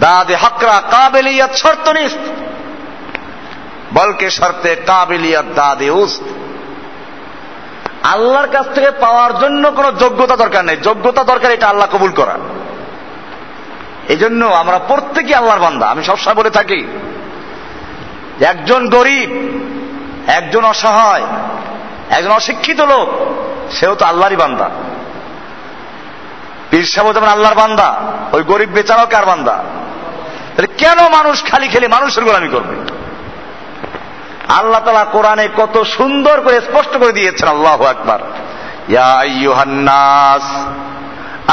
দাদে হকরা কাবেলিয়াত শর্ত নিস্ত বলকে শর্তে কাবেলিয়াত দাদে উস্ত। আল্লাহর কাছ থেকে পাওয়ার জন্য কোনো যোগ্যতা দরকার নেই। যোগ্যতা দরকার, এটা আল্লাহ কবুল করা এই জন্য আমরা প্রত্যেকে আল্লাহর বান্দা। আমি সবসময় বলে থাকি, একজন গরিব, একজন অসহায়, একজন অশিক্ষিত লোক, সেও তো আল্লাহরই বান্দা। পীর সাহেব যেমন আল্লাহর বান্দা, ওই গরিব বেচারাও কার বান্দা? কেন মানুষ খালি খেলি মানুষের গোলামি করবে? আল্লাহ তালা কোরআনে কত সুন্দর করে স্পষ্ট করে দিয়েছেন, আল্লাহ একবার আকবার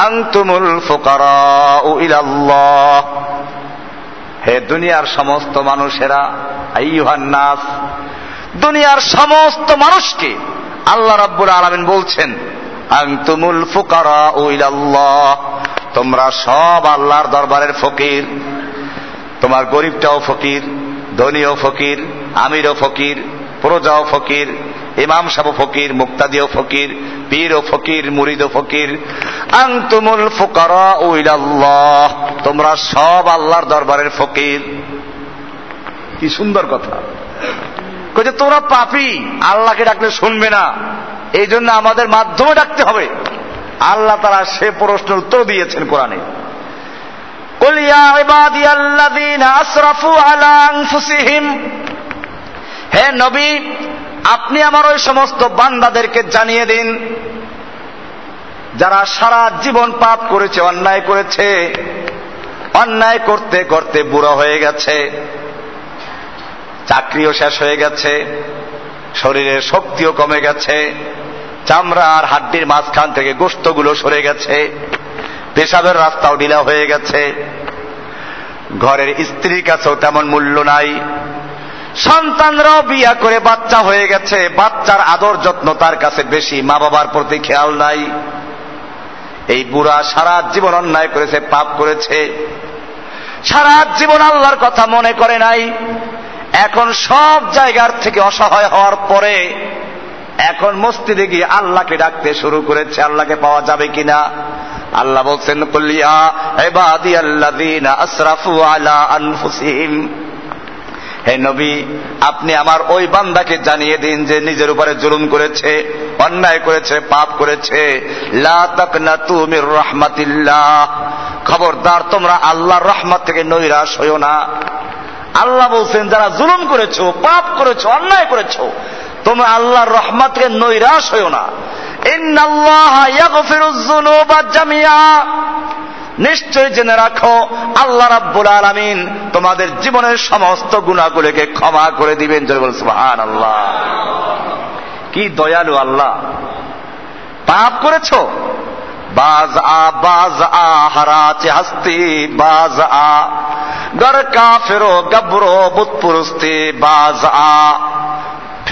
আন্তুমুল ফুকারা ইলাল্লাহ। হে দুনিয়ার সমস্ত মানুষেরা নাস দুনিয়ার সমস্ত মানুষকে আল্লাহ রাব্বুল আলামিন বলছেন, আনতুমুল ফুকারা ইলাল্লাহ। তোমরা সব আল্লাহর দরবারের ফকির। তোমার গরিবটাও ফকির, ধনীও ফকির, আমিরও ফকির, প্রজাও ফকির, ইমাম সাহ ফকির, মুক্তাদিও ফকির পীর ও ফকির মুরিদ ও ফকির। আংতুমুল ফুকারা ইলাল্লাহ। তোমরা সব আল্লাহর দরবারের ফকির। কি সুন্দর কথা। কইছে তোমরা পাপি, আল্লাহকে ডাকলে শুনবে না। এই জন্য আমাদের মাধ্যমে ডাকতে হবে। আল্লাহ তারা সে প্রশ্নের উত্তর দিয়েছেন কোরআনে। قل يا عبادي الذين اسرفوا على انفسهم হে নবী আপনি আমার ওই সমস্ত বান্দাদেরকে জানিয়ে দিন যারা সারা জীবন পাপ করেছে অন্যায় করেছে অন্যায় করতে করতে বুড়ো হয়ে গেছে চাকরিও শেষ হয়ে গেছে শরীরের শক্তিও কমে গেছে চামড়া আর হাড্ডির মাঝখান থেকে গোস্তগুলো সরে গেছে পেশাবের রাস্তাও ঢিলা হয়ে গেছে। ঘরের স্ত্রীর কাছেও তেমন মূল্য নাই। সন্তানরাও বিয়া করে বাচ্চা হয়ে গেছে। বাচ্চার আদর যত্ন তার কাছে বেশি মা বাবার প্রতি খেয়াল নাই। এই বুড়া সারা জীবন অন্যায় করেছে, পাপ করেছে। সারা জীবন আল্লাহর কথা মনে করে নাই। এখন সব জায়গার থেকে অসহায় হওয়ার পরে এখন মসজিদে গিয়ে আল্লাহকে ডাকতে শুরু করেছে, আল্লাহকে পাওয়া যাবে কিনা? আল্লাহ বলছেন কল্লিয়া হে নবী, আপনি আমার ওই বান্দাকে জানিয়ে দিন যে নিজের উপরে জুলুম করেছে, অন্যায় করেছে, পাপ করেছে। খবরদার, তোমরা আল্লাহর রহমত থেকে নৈরাশ হইও না। আল্লাহ বলছেন, যারা জুলুম করেছ, পাপ করেছ, অন্যায় করেছ, তোমরা আল্লাহর রহমত থেকে নৈরাশ হইও না। নিশ্চয় জেনে রাখো, আল্লাহ রাব্বুল আলামিন তোমাদের জীবনের সমস্ত গুণাগুলোকে ক্ষমা করে দিবেন। জয় বল সুবহান আল্লাহ কি দয়ালু আল্লাহ। পাপ করেছ? বাজ আ বাজ আ হারাচে হাস্তি বাজ আ গর কাফেরো, গবরো বুতপুরস্তি বাজ আ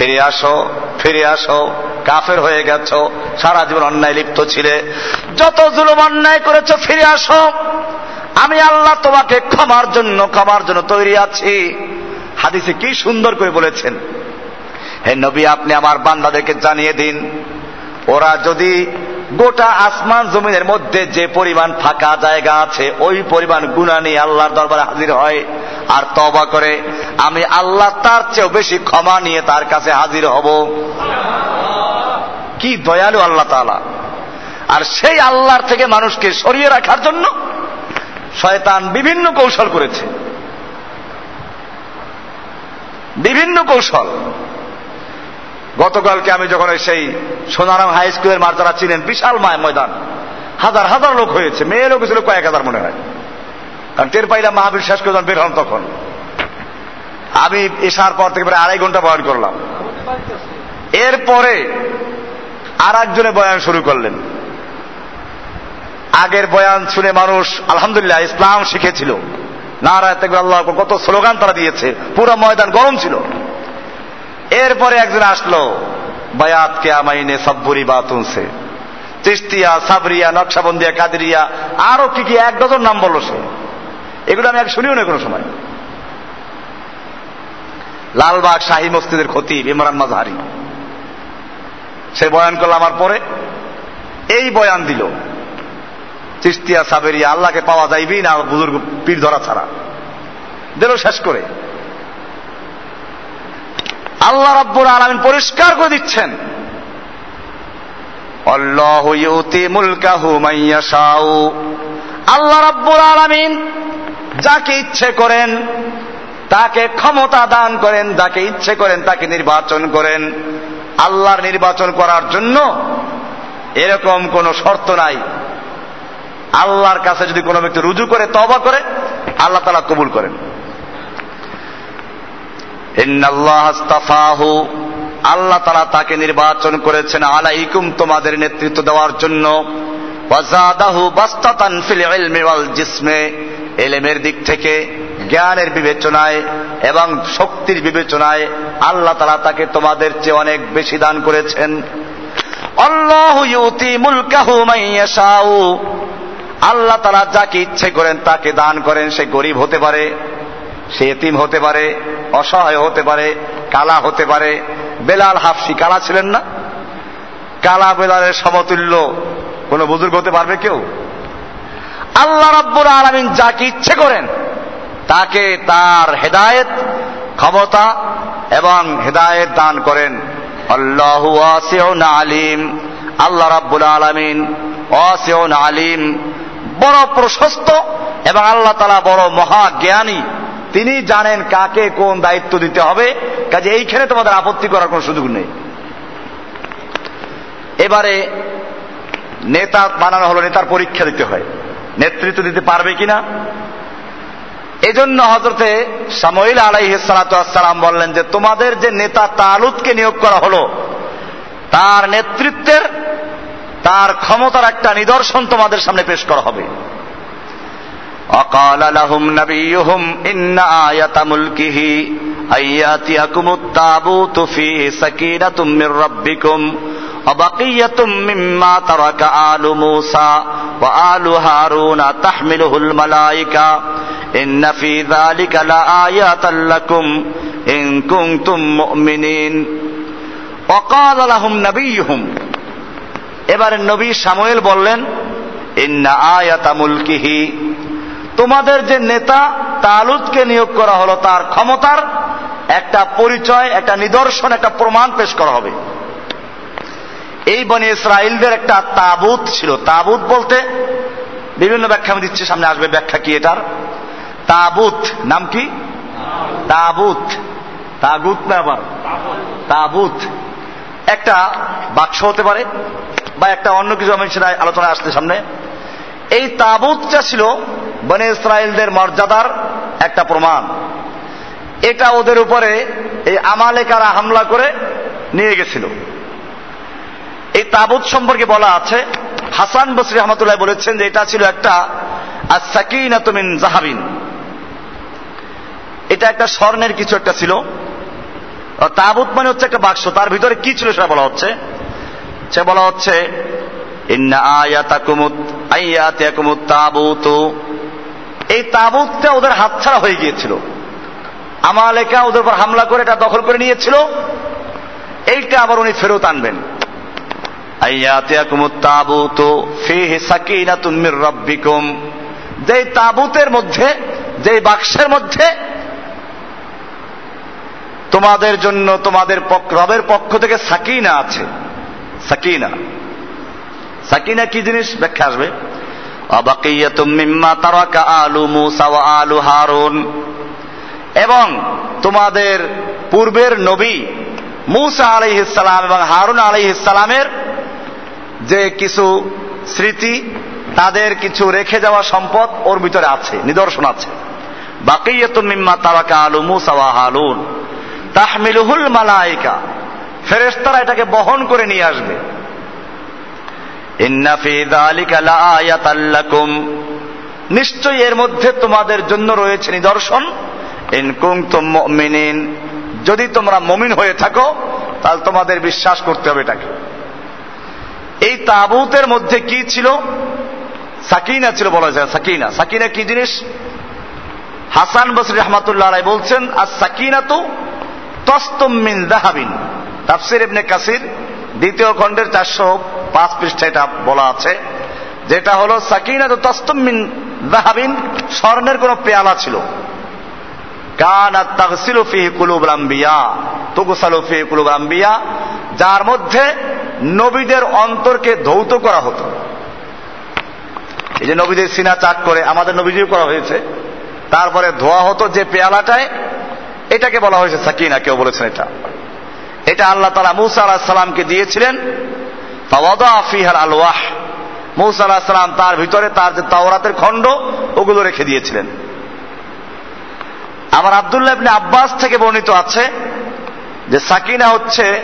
ফিরে আসো ফিরে আসো। কাফের হয়ে গেছ, সারা জীবন অন্যায় লিপ্ত ছিলে। যত জুলুম অন্যায় করেছ, ফিরে আসো। আমি আল্লাহ তোমাকে ক্ষমার জন্য ক্ষমার জন্য তৈরি আছি। হাদিসে কি সুন্দর করে বলেছেন, হে নবী, আপনি আমার বান্দাদেরকে জানিয়ে দিন, ওরা যদি গোটা আসমান জমিনের মধ্যে যে পরিমাণ ফাঁকা জায়গা আছে, ওই পরিমাণ গুণা নিয়ে আল্লাহর দরবারে হাজির হয় আর তবা করে। আমি আল্লাহ তার চেয়েও বেশি ক্ষমা নিয়ে তার কাছে হাজির হব। কি দয়ালু আল্লাহ তালা আর সেই আল্লাহর থেকে মানুষকে সরিয়ে রাখার জন্য শয়তান বিভিন্ন কৌশল করেছে। বিভিন্ন কৌশল। গতকালকে আমি যখন সেই সোনারাম হাই স্কুলের মার যারা ছিলেন, বিশাল মায় ময়দান, হাজার হাজার লোক হয়েছে, মেয়ে লোক ছিল কয়েক হাজার মনে হয়। কারণ টের পাইলাম মাহাবীর শেষ করে বের হন তখন। আমি এসার পর থেকে প্রায় আড়াই ঘণ্টা বয়ান করলাম। এরপরে আর একজনে বয়ান শুরু করলেন। আগের বয়ান শুনে মানুষ, আলহামদুলিল্লাহ, ইসলাম শিখেছিল। নারায় তেকবর, আল্লাহ কত স্লোগান তারা দিয়েছে। পুরো ময়দান গরম ছিল। এরপরে একজন আসলো, বায়াত কে আমাইনে সব্বুরি বাতুনসে তিস্তিয়া, সাবরিয়া, নকশাবন্দিয়া, কাদিরিয়া, আরও কি কি এক ডজন নাম বলল সে। এগুলো আমি এক শুনিও না কোনো সময়। লালবাগ শাহী মসজিদের ক্ষতি ইমরান মাজহারি সে বয়ান করল আমার পরে। এই বয়ান দিল চিস্তিয়া সাবেরিয়া, আল্লাহকে পাওয়া যাইবি না, বুজুর্গ পীর ধরা ছাড়া। দিল শেষ করে। আল্লাহ রাব্বুল আলমিন পরিষ্কার করে দিচ্ছেন। আল্লাহ রাব্বুল আলমিন যাকে ইচ্ছে করেন, তাকে ক্ষমতা দান করেন, যাকে ইচ্ছে করেন তাকে নির্বাচন করেন। আল্লাহর নির্বাচন করার জন্য এরকম কোন শর্ত নাই। আল্লাহর কাছে যদি কোনো ব্যক্তি রুজু করে তবা করে, আল্লাহ তালা কবুল করেন। আল্লাহ তারা তাকে নির্বাচন করেছেন আলাইকুম তোমাদের নেতৃত্ব দেওয়ার জন্য। এলেমের দিক থেকে, জ্ঞানের বিবেচনায় এবং শক্তির বিবেচনায় আল্লাহ তালা তাকে তোমাদের চেয়ে অনেক বেশি দান করেছেন। আল্লাহ তালা যাকে ইচ্ছে করেন তাকে দান করেন, সে গরিব হতে পারে। সে এতিম হতে পারে, অসহায় হতে পারে, কালা হতে পারে। বেলাল হাফসি কালা ছিলেন না? কালা বেলালের সমতুল্য কোন বুজুর্গ হতে পারবে কেউ? আল্লাহ রব্বুর আলমিন যাকে ইচ্ছে করেন, তাকে তার হেদায়েত, ক্ষমতা এবং হেদায়েত দান করেন। আল্লাহু আলিম। আল্লাহ রাব্বুল আলমিন অসিউন আলিম। বড় প্রশস্ত এবং আল্লাহ তালা বড় মহা জ্ঞানী। তিনি জানেন কাকে কোন দায়িত্ব দিতে হবে, কাজে এইখানে তোমাদের আপত্তি করার কোন সুযোগ নেই। এবারে নেতা বানানো হলো, নেতার পরীক্ষা দিতে হয়। নেতৃত্ব দিতে পারবে কিনা? এজন্য হজরতে সামইল আলাইসালাম বললেন যে, তোমাদের যে নেতা তালুদকে নিয়োগ করা হলো, তার নেতৃত্বের, তার ক্ষমতার একটা নিদর্শন তোমাদের সামনে পেশ করা হবে। وقال لهم نبيهم إن آية ملكه أن يأتيكم التابوت فيه سكينة من ربكم وبقية مما ترك آل موسى وآل هارون تحمله الملائكة إن في ذلك لآيات لكم إن كنتم مؤمنين وقال لهم نبيهم এবারে নবী সামুয়েল বললেন ইন্না আয়াতা মুলকিহি তোমাদের যে নেতা তালুদকে নিয়োগ করা হলো, তার ক্ষমতার একটা পরিচয়, একটা নিদর্শন, একটা প্রমাণ পেশ করা হবে। এই বনে ইসরায়েলদের একটা তাবুত ছিল। তাবুত বলতে বিভিন্ন ব্যাখ্যা আমি দিচ্ছি, সামনে আসবে ব্যাখ্যা কি এটার? তাবুত, নাম কি? তাবুত। তাগুত না আবার? তাবুত। একটা বাক্স হতে পারে বা একটা অন্য কিছু আমি সেটা আলোচনায় আসতে সামনে। এই তাবুতটা ছিল বনে ইসরায়েলদের মর্যাদার একটা প্রমাণ। এটা ওদের উপরে এই আমালেকারা হামলা করে নিয়ে গেছিল। এই তাবুত সম্পর্কে বলা আছে, হাসান বসরি রহমতুল্লাহ বলেছেন যে এটা ছিল একটা সাকিনাতমিন জাহাবিন এটা একটা স্বর্ণের কিছু একটা ছিল। তাবুত মানে হচ্ছে একটা বাক্স। তার ভিতরে কি ছিল সেটা বলা হচ্ছে? সে বলা হচ্ছে ইন্না আয়াতাকুমুত, আইয়াতিয়াকুমুত তাবুত। এই তাবুতটা ওদের হাতছাড়া হয়ে গিয়েছিল। আমালেকা ওদের উপর হামলা করে এটা দখল করে নিয়েছিল। এইটা আবার উনি ফেরত আনবেন। যে তাবুতের মধ্যে যে বাক্সের মধ্যে তোমাদের জন্য, তোমাদের রবের পক্ষ থেকে সাকিনা আছে। সাকিনা। সাকিনা কি জিনিস? ব্যাখ্যা আসবে। আলু আলু এবং তোমাদের পূর্বের নবী মুসা আলাই ইসালাম এবং হারুন ইসালামের যে কিছু স্মৃতি, তাদের কিছু রেখে যাওয়া সম্পদ ওর ভিতরে আছে, নিদর্শন আছে। বাকিয়াতুম্মিম্মা তারাকা আলু মুসা হারুন। তাহমিলুহুল মালাইকা। ফেরেশতারা এটাকে বহন করে নিয়ে আসবে। নিশ্চয়ই এর মধ্যে তোমাদের জন্য রয়েছে নিদর্শন। যদি তোমরা মমিন হয়ে থাকো, তাহলে তোমাদের বিশ্বাস করতে হবে এটাকে। এই তাবুতের মধ্যে কি ছিল? সাকিনা ছিল বলা যায়, সাকিনা। সাকিনা কি জিনিস? হাসান বসরি রহমাতুল্লাহ রায় বলছেন আর সাকিনা তো তস্তমিন দাহাবিন। তাফসির ইবনে কাসির দ্বিতীয় খণ্ডের চারশো পাঁচ পৃষ্ঠা এটা বলা আছে, যেটা হলো সাকিনা তো তস্তমিন দাহাবিন, স্বর্ণের কোন পেয়ালা ছিল। যার মধ্যে নবীদের অন্তরকে ধৌত করা হতো। এই যে নবীদের সিনা চাক করে আমাদের নবীজিও করা হয়েছে। তারপরে ধোয়া হতো যে পেয়ালাটায়, এটাকে বলা হয়েছে সাকিনা, কেউ বলেছেন এটা। এটা আল্লাহ তালা মুসা আলাহ সালামকে দিয়েছিলেন। ফিহার আলওয়াহ। তার ভিতরে তার যে তাওরাতের খণ্ড, ওগুলো রেখে দিয়েছিলেন। আমার আবদুল্লাহ ইবনে আব্বাস থেকে বর্ণিত আছে যে সাকিনা হচ্ছে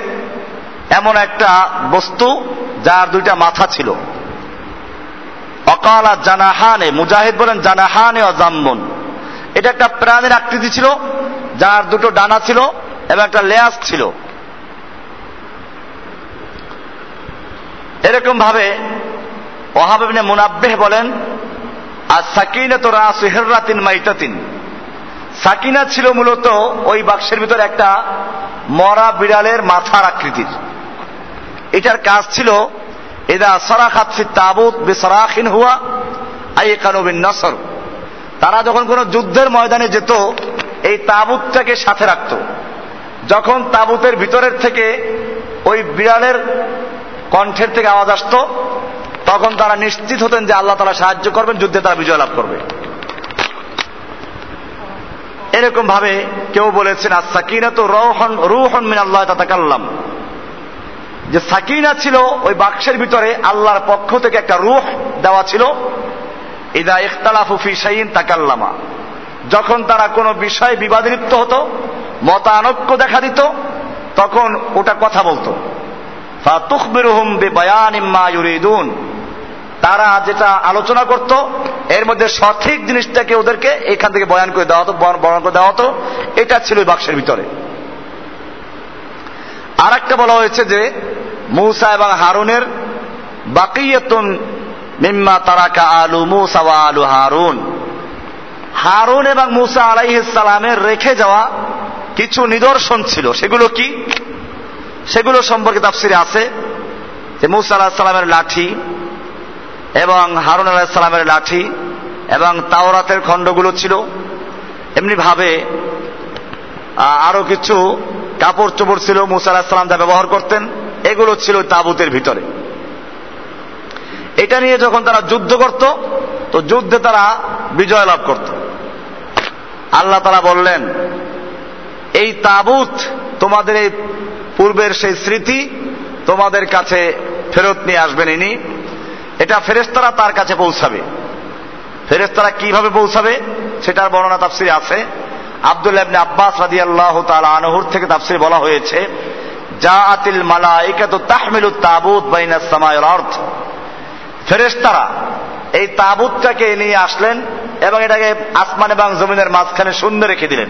এমন একটা বস্তু যার দুইটা মাথা ছিল। অকালা জানাহানে, মুজাহিদ বলেন জানাহানে অজাম্বন এটা একটা প্রাণের আকৃতি ছিল, যার দুটো ডানা ছিল এবং একটা লেয়াস ছিল। এরকম ভাবে ওহাবিনে মুনাব্বেহ বলেন আর সাকিনা তো রাস হেররাতিন মাইতাতিন। সাকিনা ছিল মূলত ওই বাক্সের ভিতরে একটা মরা বিড়ালের মাথার আকৃতির। এটার কাজ ছিল এদা সরাখাত ফি তাবুত বেসরাখিন হুয়া আই কানুবিন নসর। তারা যখন কোন যুদ্ধের ময়দানে যেত, এই তাবুতটাকে সাথে রাখত। যখন তাবুতের ভিতরের থেকে ওই বিড়ালের কণ্ঠের থেকে আওয়াজ আসত, তখন তারা নিশ্চিত হতেন যে আল্লাহ তারা সাহায্য করবেন, যুদ্ধে তারা বিজয় লাভ করবে। এরকম ভাবে কেউ বলেছেন আর সাকিনা তো রোহন রুহন মিন আল্লাহ তাতাকাল্লাম। যে সাকিনা ছিল, ওই বাক্সের ভিতরে আল্লাহর পক্ষ থেকে একটা রুহ দেওয়া ছিল, ইদা ইখতালাফু ফি শাইইন তাকাল্লামা। যখন তারা কোনো বিষয়ে বিবাদে লিপ্ত হতো, মতানৈক্য দেখা দিত, তখন ওটা কথা বলতো। তারা যেটা আলোচনা করত, এর মধ্যে সঠিক জিনিসটাকে ওদেরকে এখান থেকে বয়ান করে দেওয়া হতো বর্ণনা করে দেওয়া হতো। এটা ছিল বাক্সের ভিতরে। আর একটা বলা হয়েছে যে, মৌসা এবং হারুনের বাকিয়তুন মিম্মা তারাকা আলু মুসা ওয়া আলু হারুন। হারুন এবং মুসা আলাইহিসালামের রেখে যাওয়া কিছু নিদর্শন ছিল। সেগুলো কি? সেগুলো সম্পর্কে তাফসিরে আছে যে মুসা আলাহ সালামের লাঠি এবং হারুন আলাহ সালামের লাঠি এবং তাওরাতের খণ্ডগুলো ছিল। এমনি ভাবে আরও কিছু কাপড় চোপড় ছিল মুসা আলাহ সালাম যা ব্যবহার করতেন। এগুলো ছিল তাবুতের ভিতরে। এটা নিয়ে যখন তারা যুদ্ধ করত, তো যুদ্ধে তারা বিজয় লাভ করত। আল্লাহ তারা বললেন, এই তাবুত তোমাদের এই পূর্বের সেই স্মৃতি তোমাদের কাছে ফেরত নিয়ে আসবেন ইনি। এটা ফেরেস্তারা তার কাছে পৌঁছাবে। ফেরেস্তারা কীভাবে পৌঁছাবে সেটার বর্ণনা তাফসিরে আছে। আব্দুল্লাহ ইবনে আব্বাস রাদিয়াল্লাহু তাআলা আনহুর থেকে তাফসিরে বলা হয়েছে যা জাআতিল মালাইকাতু তাহমিলুত তাবুত বাইনাস সামাই ওয়াল আরদ। ফেরেস্তারা এই তাবুতটাকে নিয়ে আসলেন এবং এটাকে আসমান এবং জমিনের মাঝখানে শূন্য রেখে দিলেন।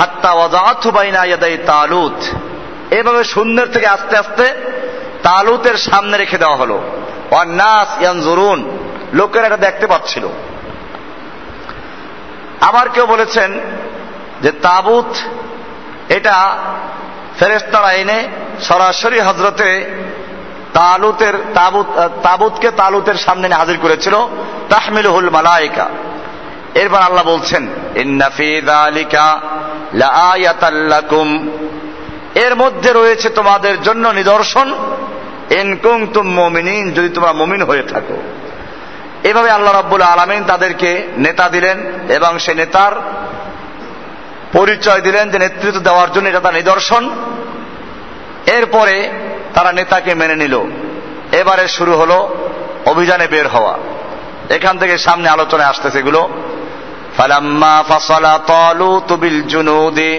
হাত্তা তালুত। এভাবে শূন্যের থেকে আস্তে আস্তে তালুতের সামনে রেখে দেওয়া হলো। ওয়ান্নাস ইয়ানজুরুন, লোকেরা এটা দেখতে পাচ্ছিল। আবার কেউ বলেছেন যে তাবুত, এটা ফেরেস্তারা আইনে সরাসরি হজরতে তালুতের তাবুত তাবুতকে তালুতের সামনে হাজির করেছিল। তাহমিলুহুল মালাইকা এরপর আল্লাহ বলছেন এর মধ্যে রয়েছে তোমাদের জন্য নিদর্শন ইনকুম তুম মমিনিন, যদি তোমরা মমিন হয়ে থাকো। এভাবে আল্লাহ রাব্বুল আলমিন তাদেরকে নেতা দিলেন এবং সে নেতার পরিচয় দিলেন যে নেতৃত্ব দেওয়ার জন্য এটা তার নিদর্শন। এরপরে তারা নেতাকে মেনে নিল। এবারে শুরু হলো অভিযানে বের হওয়া। এখান থেকে সামনে আলোচনায় আসতেছে এগুলো। ফালাম্মা ফাসালা তালুত বিল জুনুদি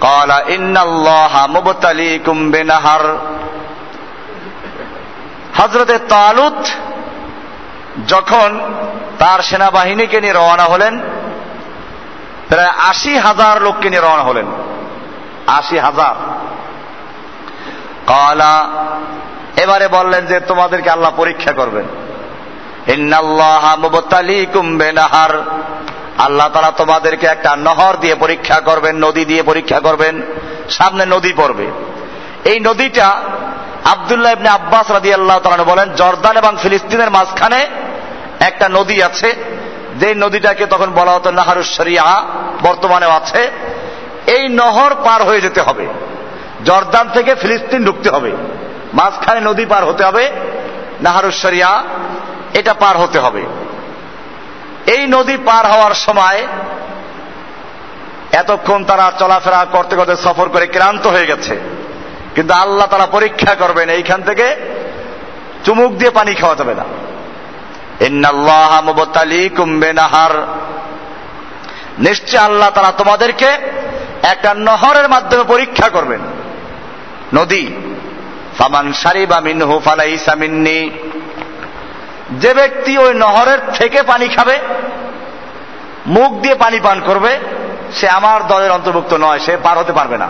قال إن الله مبتليكم بنهر হজরতে তালুত যখন তার সেনাবাহিনীকে নিয়ে রওনা হলেন প্রায় আশি হাজার লোককে নিয়ে রওনা হলেন আশি হাজার কলা এবারে বললেন যে তোমাদেরকে আল্লাহ পরীক্ষা করবেন বেনাহার আল্লাহ তারা তোমাদেরকে একটা নহর দিয়ে পরীক্ষা করবেন, নদী দিয়ে পরীক্ষা করবেন, সামনে নদী পড়বে। এই নদীটা আবদুল্লাহ ইবনে আব্বাস রাদি আল্লাহ তালা বলেন, জর্দান এবং ফিলিস্তিনের মাঝখানে একটা নদী আছে। যে নদীটাকে তখন বলা হতো নাহারুশরিয়া বর্তমানেও আছে। এই নহর পার হয়ে যেতে হবে। জর্দান থেকে ফিলিস্তিন ঢুকতে হবে। মাঝখানে নদী পার হতে হবে নাহারুশরিয়া এটা পার হতে হবে। এই নদী পার হওয়ার সময় এতক্ষণ তারা চলাফেরা করতে করতে সফর করে ক্লান্ত হয়ে গেছে। কিন্তু আল্লাহ তারা পরীক্ষা করবেন, এইখান থেকে চুমুক দিয়ে পানি খাওয়া যাবে না। নিশ্চয় আল্লাহ তারা তোমাদেরকে একটা নহরের মাধ্যমে পরীক্ষা করবেন। নদী। ফামান সারিবা মিনহু ফালাইসা মিন্নি। যে ব্যক্তি ওই নহরের থেকে পানি খাবে, মুখ দিয়ে পানি পান করবে, সে আমার দলের অন্তর্ভুক্ত নয়, সে পার হতে পারবে না।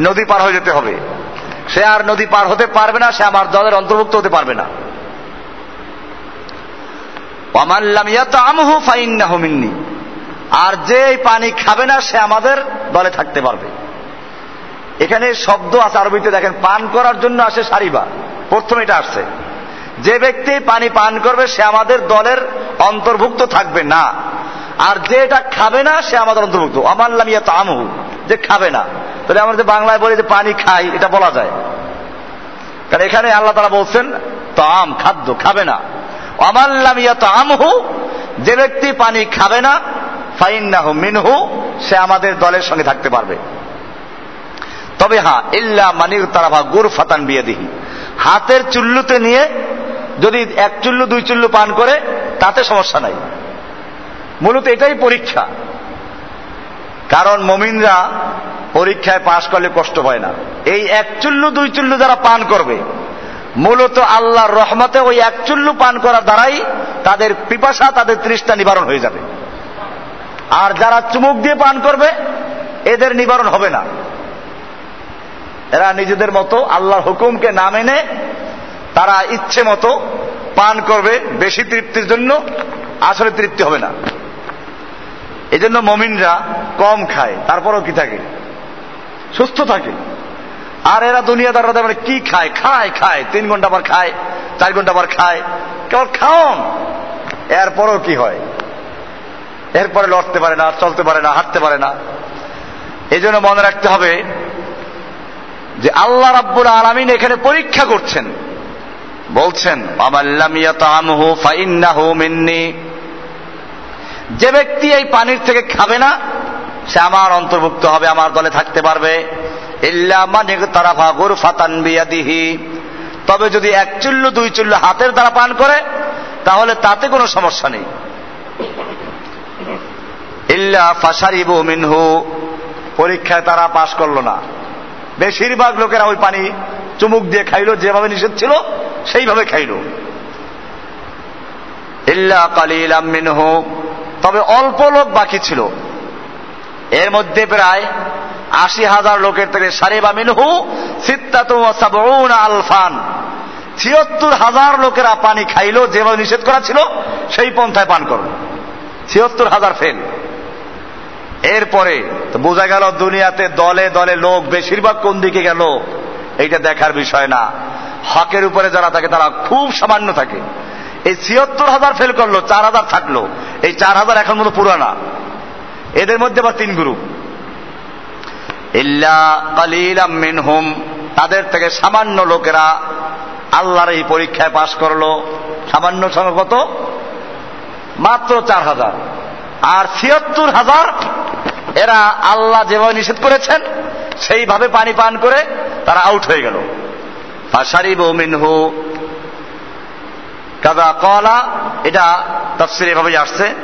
নদী পার হয়ে যেতে হবে। সে আর নদী পার হতে পারবে না, সে আমার দলের অন্তর্ভুক্ত হতে পারবে না। আর যে পানি খাবে না, সে আমাদের দলে থাকতে পারবে। এখানে শব্দ আছে আরবিতে, দেখেন, পান করার জন্য আসে সারিবা। প্রথম এটা আসছে। যে ব্যক্তি পানি পান করবে, সে আমাদের দলের অন্তর্ভুক্ত থাকবে না। আর যে এটা খাবে না, সে আমাদের অন্তর্ভুক্ত। আমাল্লাম ইয়া আমহু যে খাবে না। তাহলে আমরা যে বাংলায় বলি যে পানি খাই, এটা বলা যায়। কারণ এখানে আল্লাহ তারা বলছেন তাম খাদ্য খাবে না। অমাল্লাম ইয়া আমহু যে ব্যক্তি পানি খাবে না, ফাইন্নাহু মিনহু, সে আমাদের দলের সঙ্গে থাকতে পারবে। তবে হ্যাঁ ইল্লা মানির তারাভা গুর ফাতান বিয়ে দিহি হাতের চুল্লুতে নিয়ে যদি এক চুল্লু, দুই চুল্লু পান করে, তাতে সমস্যা নাই। মূলত এটাই পরীক্ষা। কারণ মমিনরা পরীক্ষায় পাশ করলে কষ্ট পায় না। এই এক চুল্লু, দুই চুল্লু যারা পান করবে, মূলত আল্লাহর রহমতে ওই এক চুল্লু পান করার দ্বারাই তাদের পিপাসা, তাদের তৃষ্ণা নিবারণ হয়ে যাবে। আর যারা চুমুক দিয়ে পান করবে, এদের নিবারণ হবে না। এরা নিজেদের মতো আল্লাহর হুকুমকে না মেনে তারা ইচ্ছে মতো পান করবে, বেশি তৃপ্তির জন্য আসলে তৃপ্তি হবে না। এই জন্য মমিনরা কম খায়, তারপরও কি থাকে? সুস্থ থাকে। আর এরা দুনিয়াদাররা মানে কি খায়? খায় খায়, তিন ঘণ্টা পর খায়, চার ঘণ্টা পর খায়, কেবল খাওন। এরপরও কি হয়? এরপরে লড়তে পারে না, চলতে পারে না, হাঁটতে পারে না। এই জন্য মনে রাখতে হবে যে আল্লাহ রাব্বুল আলমিন এখানে পরীক্ষা করছেন। বলছেন যে ব্যক্তি এই পানির থেকে খাবে না, সে আমার অন্তর্ভুক্ত হবে, আমার দলে থাকতে পারবে। তবে যদি এক চুল্লু, দুই চুল্লু হাতের দ্বারা পান করে, তাহলে তাতে কোনো সমস্যা নেই। ইল্লা ফাসারিবু মিনহু। পরীক্ষায় তারা পাশ করল না। বেশিরভাগ লোকেরা ওই পানি চুমুক দিয়ে খাইলো, যেভাবে নিষেধ ছিল সেইভাবে খাইল। ইল্লা মিনহু। তবে অল্প লোক বাকি ছিল। এর মধ্যে প্রায় আশি হাজার লোকের থেকে সারে বা মিনহু আলফান। ছিয়ত্তর হাজার লোকেরা পানি খাইল, যেভাবে নিষেধ করা ছিল, সেই পন্থায় পান করল। ছিয়ত্তর হাজার ফেল। এরপরে বোঝা গেল দুনিয়াতে দলে দলে লোক বেশিরভাগ কোন দিকে গেল, এইটা দেখার বিষয় না। হকের উপরে যারা থাকে, তারা খুব সামান্য থাকে। এই ছিয়ত্তর হাজার ফেল করল, চার হাজার থাকল। এই চার হাজার এখন মতো পুরানা। এদের মধ্যে আবার তিন গ্রুপ ইল্লা কালিলাম মিনহুম, তাদের থেকে সামান্য লোকেরা আল্লাহর এই পরীক্ষায় পাশ করল। সামান্য সঙ্গে কত? মাত্র চার হাজার। আর ছিয়ত্তর হাজার, এরা আল্লাহ যেভাবে নিষেধ করেছেন, সেইভাবে পানি পান করে তারা আউট হয়ে গেল। ফাশারিব মিনহু। কাদা কলা এটা তফসির এভাবেই আসছে।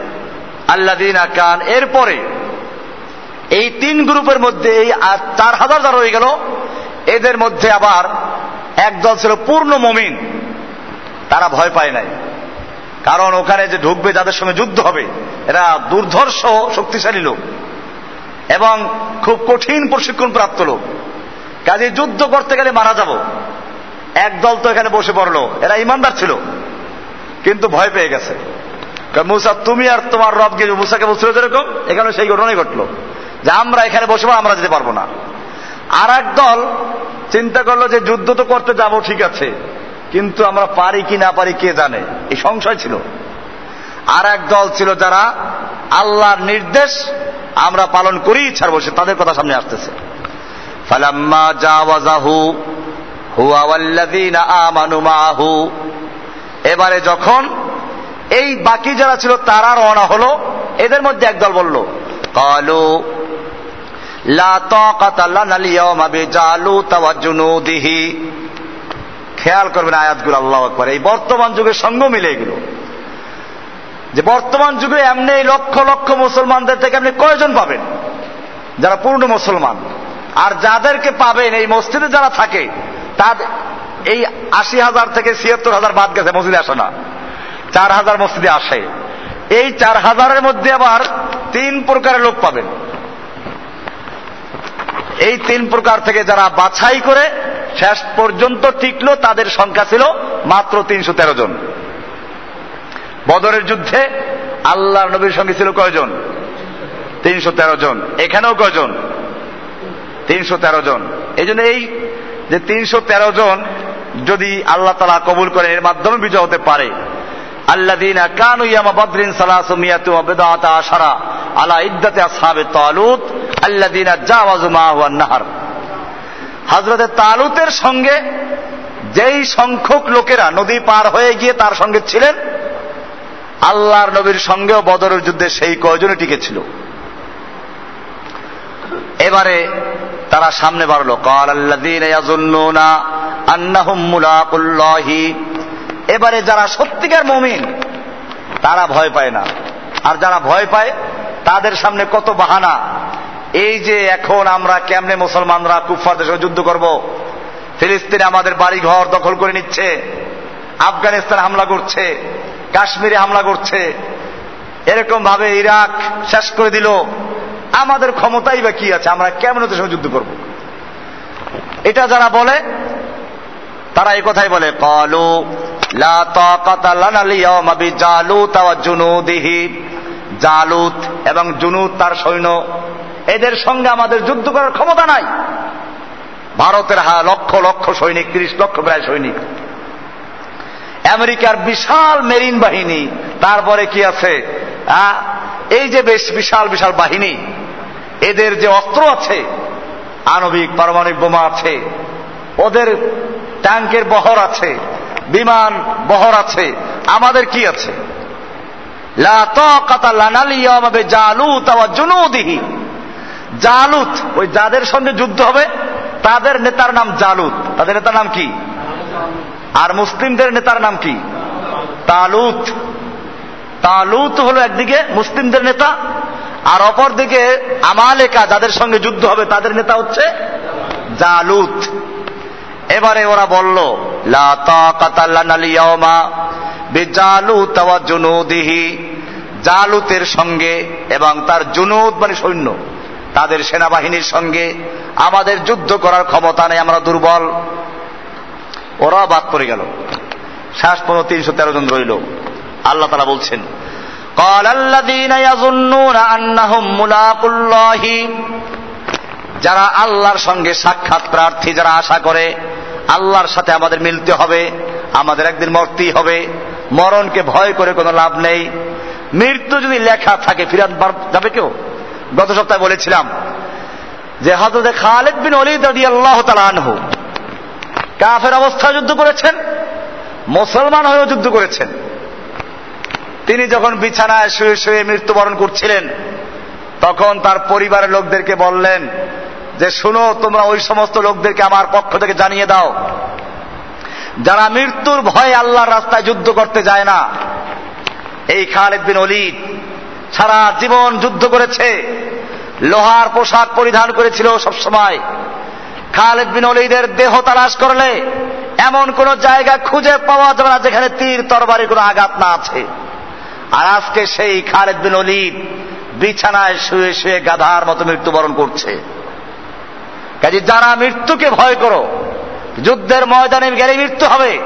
আল্লাদিন কান, এরপরে এই তিন গ্রুপের মধ্যে এই চার হাজার যারা হয়ে গেল, এদের মধ্যে আবার একদল ছিল পূর্ণ মমিন। তারা ভয় পায় নাই। কারণ ওখানে যে ঢুকবে, যাদের সঙ্গে যুদ্ধ হবে, এরা দুর্ধর্ষ, শক্তিশালী লোক এবং খুব কঠিন প্রশিক্ষণ প্রাপ্ত লোক। কাজে যুদ্ধ করতে গেলে মারা যাব। একদল তো এখানে বসে পড়ল। এরা ইমানদার ছিল। কিন্তু ভয় পেয়ে গেছে। মুসা, তুমি আর তোমার রব গিয়ে মুসাকে বলছিল যেরকম, এখানে সেই ঘটনাই ঘটলো। যে আমরা এখানে বসবো, আমরা যেতে পারব না। আর দল চিন্তা করল যে যুদ্ধ তো করতে যাব, ঠিক আছে। কিন্তু আমরা পারি কি না পারি কে জানে? এই সংশয় ছিল। আর এক দল ছিল যারা আল্লাহর নির্দেশ আমরা পালন করি, ছাড়বো সে, তাদের কথা সামনে আসতেছে। আমানু এবারে যখন এই বাকি যারা ছিল তারা রওনা হলো, এদের মধ্যে একদল বলল, কালু খেয়াল করবেন আয়াতগুলো, আল্লাহ আকবার। এই বর্তমান যুগের সঙ্গ মিলে এগুলো যে বর্তমান যুগে এমনি লক্ষ লক্ষ মুসলমানদের থেকে আপনি কয়জন পাবেন? যারা পূর্ণ মুসলমান। আর যাদেরকে পাবেন, এই মসজিদে যারা থাকে তার এই আশি হাজার থেকে ছিয়াত্তর হাজার বাদ গেছে, মসজিদে আসে না। চার হাজার মসজিদে আসে। এই চার হাজারের মধ্যে আবার তিন প্রকারের লোক পাবেন। এই তিন প্রকার থেকে যারা বাছাই করে শেষ পর্যন্ত টিকলো, তাদের সংখ্যা ছিল মাত্র তিনশো তেরো জন। বদরের যুদ্ধে আল্লাহ নবীর সঙ্গে ছিল কয়জন? তিনশো তেরো জন। এখানেও কয়জন? তিনশো তেরো জন। এই জন্য এই যে তিনশো তেরো জন যদি আল্লাহ তালা কবুল করে এর মাধ্যমে বিজয় হতে পারে। আল্লাদিনা কানু ইয়ামা বদরিন সালাসু মিয়াতু আশারা আলা ইদ্দাতে আসহাবে তালুত আল্লাদিনা জাওয়াজু মাহু নাহার। হজরতে তালুতের সঙ্গে যেই সংখ্যক লোকেরা নদী পার হয়ে গিয়ে তার সঙ্গে ছিলেন, আল্লাহর নবীর সঙ্গেও বদরের যুদ্ধে সেই কয়জনে টিকেছিল এবারে তারা সামনে বাড়লো। কাল আল্লাহ এবারে যারা সত্যিকার মমিন, তারা ভয় পায় না। আর যারা ভয় পায়, তাদের সামনে কত বাহানা। এই যে এখন আমরা কেমনে মুসলমানরা কুফারদের সঙ্গে যুদ্ধ করব? ফিলিস্তিনে আমাদের বাড়ি ঘর দখল করে নিচ্ছে। আফগানিস্তান হামলা করছে। কাশ্মীরে হামলা করছে। এরকম ভাবে ইরাক শেষ করে দিল। আমাদের ক্ষমতাই বা কি আছে? আমরা কেমন ওদের সঙ্গে যুদ্ধ করব? এটা যারা বলে, তারা এই কথাই বলে, কলু জালুত এবং জুনুদ তার সৈন্য। এদের সঙ্গে আমাদের যুদ্ধ করার ক্ষমতা নাই। ভারতের হা লক্ষ লক্ষ সৈনিক, তিরিশ লক্ষ প্রায় সৈনিক। আমেরিকার বিশাল মেরিন বাহিনী, তারপরে কি আছে? এই যে বেশ বিশাল বিশাল বাহিনী এদের যে অস্ত্র আছে, আণবিক পারমাণবিক বোমা আছে, ওদের ট্যাঙ্কের বহর আছে, বিমান বহর আছে, আমাদের কি আছে? জালুত, ওই যাদের সঙ্গে যুদ্ধ হবে, তাদের নেতার নাম জালুত। তাদের নেতার নাম কি? আর মুসলিমদের নেতার নাম কি? তালুত। তালুত হলো একদিকে মুসলিমদের নেতা আর অপর দিকে আমালেকা যাদের সঙ্গে যুদ্ধ হবে, তাদের নেতা হচ্ছে জালুত। এবারে ওরা বলল জালুতের সঙ্গে এবং তার জুনুদ মানে সৈন্য, তাদের সেনাবাহিনীর সঙ্গে আমাদের যুদ্ধ করার ক্ষমতা নেই, আমরা দুর্বল। ওরা বাদ পড়ে গেল। শেষ পনেরো তিনশো তেরো জন রইল। আল্লাহ তারা বলছেন قال الذين يظنون أنهم ملاق الله যারা আল্লাহর সঙ্গে সাক্ষাৎ প্রার্থী যারা আশা করে আল্লাহর সাথে আমাদের মিলতে হবে আমাদের একদিন মরতেই হবে মরণকে ভয় করে কোনো লাভ নেই মৃত্যু যদি লেখা থাকে ফিরাত যাবে কেউ গত সপ্তাহে বলেছিলাম যে হজরত খালেদ বিন অলিদ আল্লাহ তালানহু কাফের অবস্থায় যুদ্ধ করেছেন মুসলমান হয়েও যুদ্ধ করেছেন তিনি যখন বিছানায় শুয়ে শুয়ে মৃত্যুবরণ করছিলেন, তখন তার পরিবারের লোকদেরকে বললেন যে, শুনো, তোমরা ওই সমস্ত লোকদেরকে আমার পক্ষ থেকে জানিয়ে দাও। যারা মৃত্যুর ভয়ে আল্লাহর রাস্তায় যুদ্ধ করতে যায় না, এই খালেদ বিন অলিদ সারা জীবন যুদ্ধ করেছে, লোহার পোশাক পরিধান করেছিল সবসময়। খালেদ বিন অলিদের দেহ তালাশ করলে এমন কোন জায়গা খুঁজে পাওয়া যাবে না যেখানে তীর তরবারি কোনো আঘাত না আছে। আর আজকে সেই খালেদ বিন অলিদ বিছানায় শুয়ে শুয়ে গাধার মতো মৃত্যুবরণ করছে। কাজে যারা মৃত্যুকে ভয় করো, যুদ্ধের ময়দানে গেলে মৃত্যু হবে,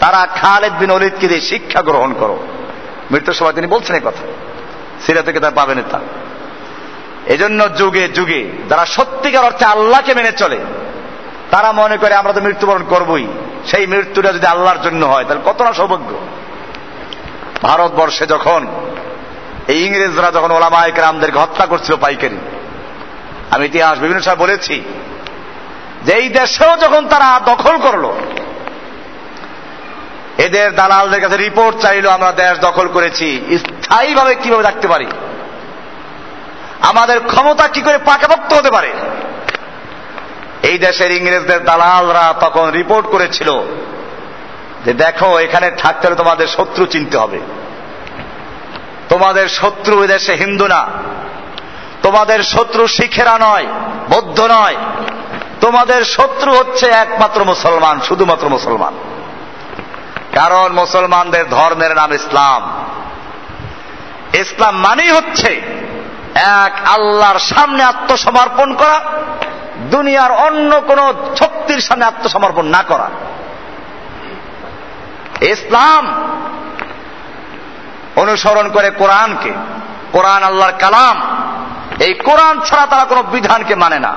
তারা খালেদ বিন অলিদকে দিয়ে শিক্ষা গ্রহণ করো। মৃত্যুর সময় তিনি বলছেন এই কথা। সিরা থেকে তার পাবেন তা। এজন্য যুগে যুগে যারা সত্যিকার অর্থে আল্লাহকে মেনে চলে, তারা মনে করে আমরা তো মৃত্যুবরণ করবই। সেই মৃত্যুটা যদি আল্লাহর জন্য হয়, তাহলে কত না সৌভাগ্য। ভারতবর্ষে যখন এই ইংরেজরা যখন ওলামায়ক রামদেরকে হত্যা করছিল পাইকারি, আমি ইতিহাস বিভিন্ন সময় বলেছি যে এই দেশেও যখন তারা দখল করল, এদের দালালদের কাছে রিপোর্ট চাইলো, আমরা দেশ দখল করেছি, স্থায়ীভাবে কীভাবে রাখতে পারি? আমাদের ক্ষমতা কি করে পাকাপোক্ত হতে পারে? এই দেশের ইংরেজদের দালালরা তখন রিপোর্ট করেছিল যে দেখো, এখানে থাকতে হলে তোমাদের শত্রু চিনতে হবে। তোমাদের শত্রু দেশে হিন্দু না। তোমাদের শত্রু শিখেরা নয়, বৌদ্ধ নয়। তোমাদের শত্রু হচ্ছে একমাত্র মুসলমান, শুধুমাত্র মুসলমান। কারণ মুসলমানদের ধর্মের নাম ইসলাম। ইসলাম মানেই হচ্ছে এক আল্লাহর সামনে আত্মসমর্পণ করা, দুনিয়ার অন্য কোন শক্তির সামনে আত্মসমর্পণ না করা। ইসলাম অনুসরণ করে কোরআনকে, কোরআন আল্লাহর কালাম, এই কোরআন ছাড়া তারা কোনো বিধানকে মানে না।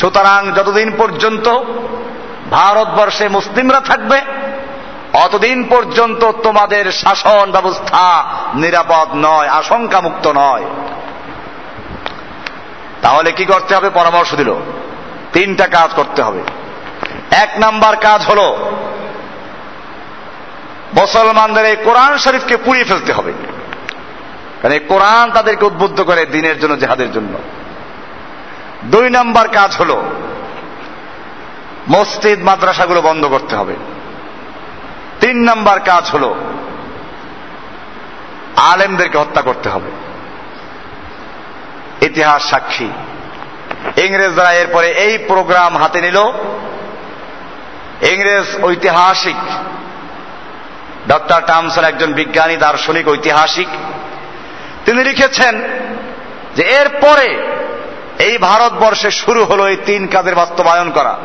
সুতরাং যতদিন পর্যন্ত ভারতবর্ষে মুসলিমরা থাকবে, অতদিন পর্যন্ত তোমাদের শাসন ব্যবস্থা নিরাপদ নয়, আশঙ্কামুক্ত নয়। তাহলে কি করতে হবে? পরামর্শ দিল। তিনটা কাজ করতে হবে। এক নাম্বার কাজ হল মুসলমানদের এই কোরআন শরীফকে পুড়িয়ে ফেলতে হবে। কারণ এই কোরআন তাদেরকে উদ্বুদ্ধ করে দিনের জন্য, জেহাদের জন্য। দুই নাম্বার কাজ হল, মসজিদ, মাদ্রাসাগুলো বন্ধ করতে হবে। তিন নাম্বার কাজ হল, আলেমদেরকে হত্যা করতে হবে। ইতিহাস সাক্ষী। ইংরেজরা এরপরে এই প্রোগ্রাম হাতে নিল। ইংরেজ ঐতিহাসিক ডক্টর টামসন একজন বিজ্ঞানী, দার্শনিক, ঐতিহাসিক, তিনি লিখেছেন যে এরপরে এই ভারতবর্ষে শুরু হলো এই তিন কাজের বাস্তবায়ন করা।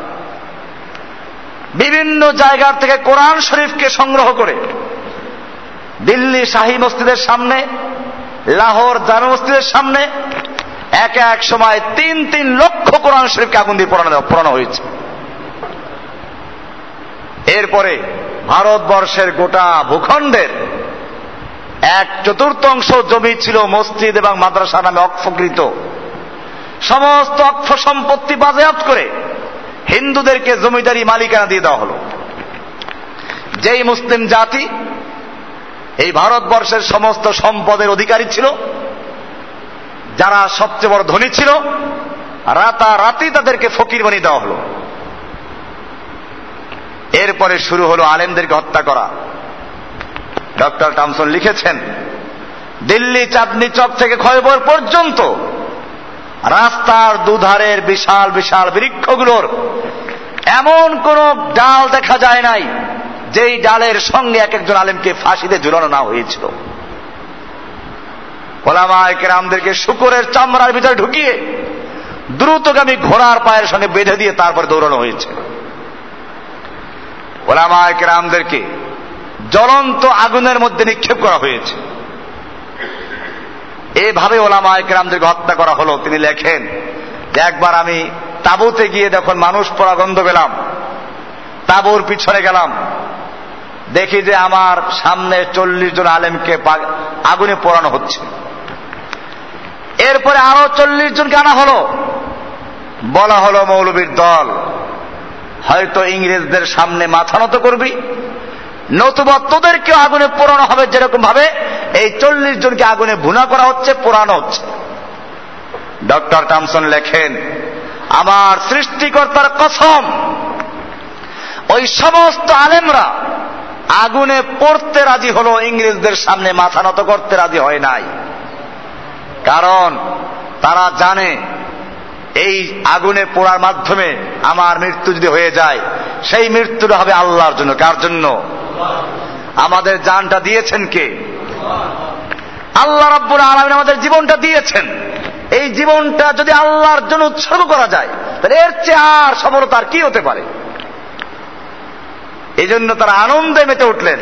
বিভিন্ন জায়গার থেকে কোরআন শরীফকে সংগ্রহ করে দিল্লি শাহী মসজিদের সামনে, লাহোর জামে মসজিদের সামনে এক এক সময় তিন তিন লক্ষ কোরআন শরীফকে আগুন দিয়ে পড়ানো হয়েছে। এরপরে ভারতবর্ষের গোটা ভূখণ্ডের এক চতুর্থাংশ জমি ছিল মসজিদ এবং মাদ্রাসা নামে অক্ষকৃত। সমস্ত অক্ষ সম্পত্তি বাজেয়াপ্ত করে হিন্দুদেরকে জমিদারি মালিকানা দিয়ে দেওয়া হলো। যেই মুসলিম জাতি এই ভারতবর্ষের সমস্ত সম্পদের অধিকারী ছিল, যারা সবচেয়ে বড় ধনী ছিল, রাতারাতি তাদেরকে ফকির বানিয়ে দেওয়া হলো। এরপরে শুরু হলো আলেমদেরকে হত্যা করা। ডক্টর টামসন লিখেছেন, দিল্লি চাঁদনি চক থেকে খয়বর পর্যন্ত রাস্তার দুধারের বিশাল বিশাল বৃক্ষগুলোর এমন কোন ডাল দেখা যায় নাই, যেই ডালের সঙ্গে এক একজন আলেমকে ফাঁসিতে ঝুলানো না হয়েছিল। ওলামায়কেরামদেরকে শুকরের চামড়ার ভিতরে ঢুকিয়ে দ্রুতগামী ঘোড়ার পায়ের সঙ্গে বেঁধে দিয়ে তারপর দৌড়ানো হয়েছে। ওলামায়কেরামদেরকে জ্বলন্ত আগুনের মধ্যে নিক্ষেপ করা হয়েছে। এভাবে ওলামায়কেরামদেরকে হত্যা করা হলো। তিনি লেখেন, যে একবার আমি তাবুতে গিয়ে যখন মানুষ পড়া গন্ধ পেলাম, তাবুর পিছনে গেলাম, দেখি যে আমার সামনে চল্লিশ জন আলেমকে আগুনে পোড়ানো হচ্ছে। এরপরে আরও চল্লিশ জনকে আনা হলো। বলা হলো মৌলবীর দল। হয়তো ইংরেজদের সামনে মাথা নত করবি। নতুবা তোদেরকে আগুনে পোড়ানো হবে যেরকম ভাবে এই চল্লিশ জনকে আগুনে ভুনা করা হচ্ছে, পোড়ানো হচ্ছে। ডক্টর টামসন লেখেন, আমার সৃষ্টিকর্তার কসম, ওই সমস্ত আলেমরা আগুনে পড়তে রাজি হলো, ইংরেজদের সামনে মাথা নত করতে রাজি হয় নাই। কারণ তারা জানে এই আগুনে পোড়ার মাধ্যমে আমার মৃত্যু যদি হয়ে যায়, সেই মৃত্যুটা হবে আল্লাহর জন্য। কার জন্য? আমাদের জানটা দিয়েছেন কে? আল্লাহ রব্বুল আলমিন আমাদের জীবনটা দিয়েছেন। এই জীবনটা যদি আল্লাহর জন্য উৎসর্গ করা যায়, তাহলে এর চেয়ে আর সফলতার কি হতে পারে? এই জন্য তারা আনন্দে মেতে উঠলেন।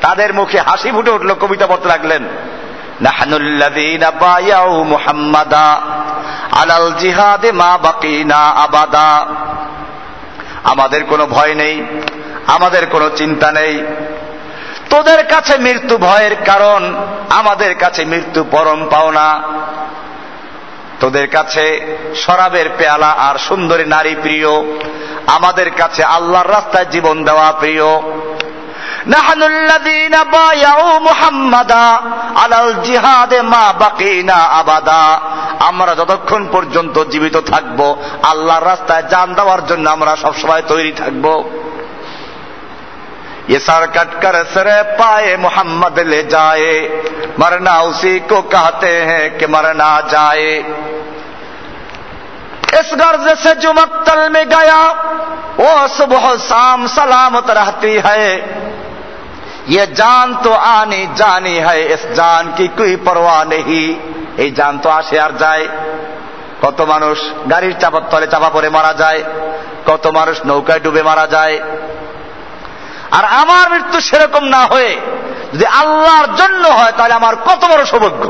তাদের মুখে হাসি ফুটে উঠল, কবিতা পড়তে লাগলেন। মুহাম্মাদা। আলাল জিহাদে মা বাকিনা আবাদা। আমাদের কোনো ভয় নেই, আমাদের কোনো চিন্তা নেই। তোদের কাছে মৃত্যু ভয়ের কারণ, আমাদের কাছে মৃত্যু পরম পাওনা। তোদের কাছে শরাবের পেয়ালা আর সুন্দরী নারী প্রিয়। আমাদের কাছে আল্লাহর রাস্তায় জীবন দেওয়া প্রিয়। نحن الذين بايعوا محمدا على الجهاد ما بقينا ابدا আমরা যতক্ষণ পর্যন্ত জীবিত থাকব আল্লাহর রাস্তায় জান দেওয়ার জন্য আমরা সবসময় তৈরি থাকব ये सर कट कर सर पाए मोहम्मद ले जाए मरना उसी को कहते हैं कि मरना जाए इस गर्ज से जो मक्तल में गया वो सुबह शाम सलामत रहती है ये जान तो आनी जानी है इस जान की कोई परवाह नहीं এই জান তো আসে আর যায় কত মানুষ গাড়ির চাপার তলে চাপা পড়ে মারা যায় কত মানুষ নৌকায় ডুবে মারা যায় আর আমার মৃত্যু সেরকম না হয়ে যদি আল্লাহর জন্য হয় তাহলে আমার কত বড় সৌভাগ্য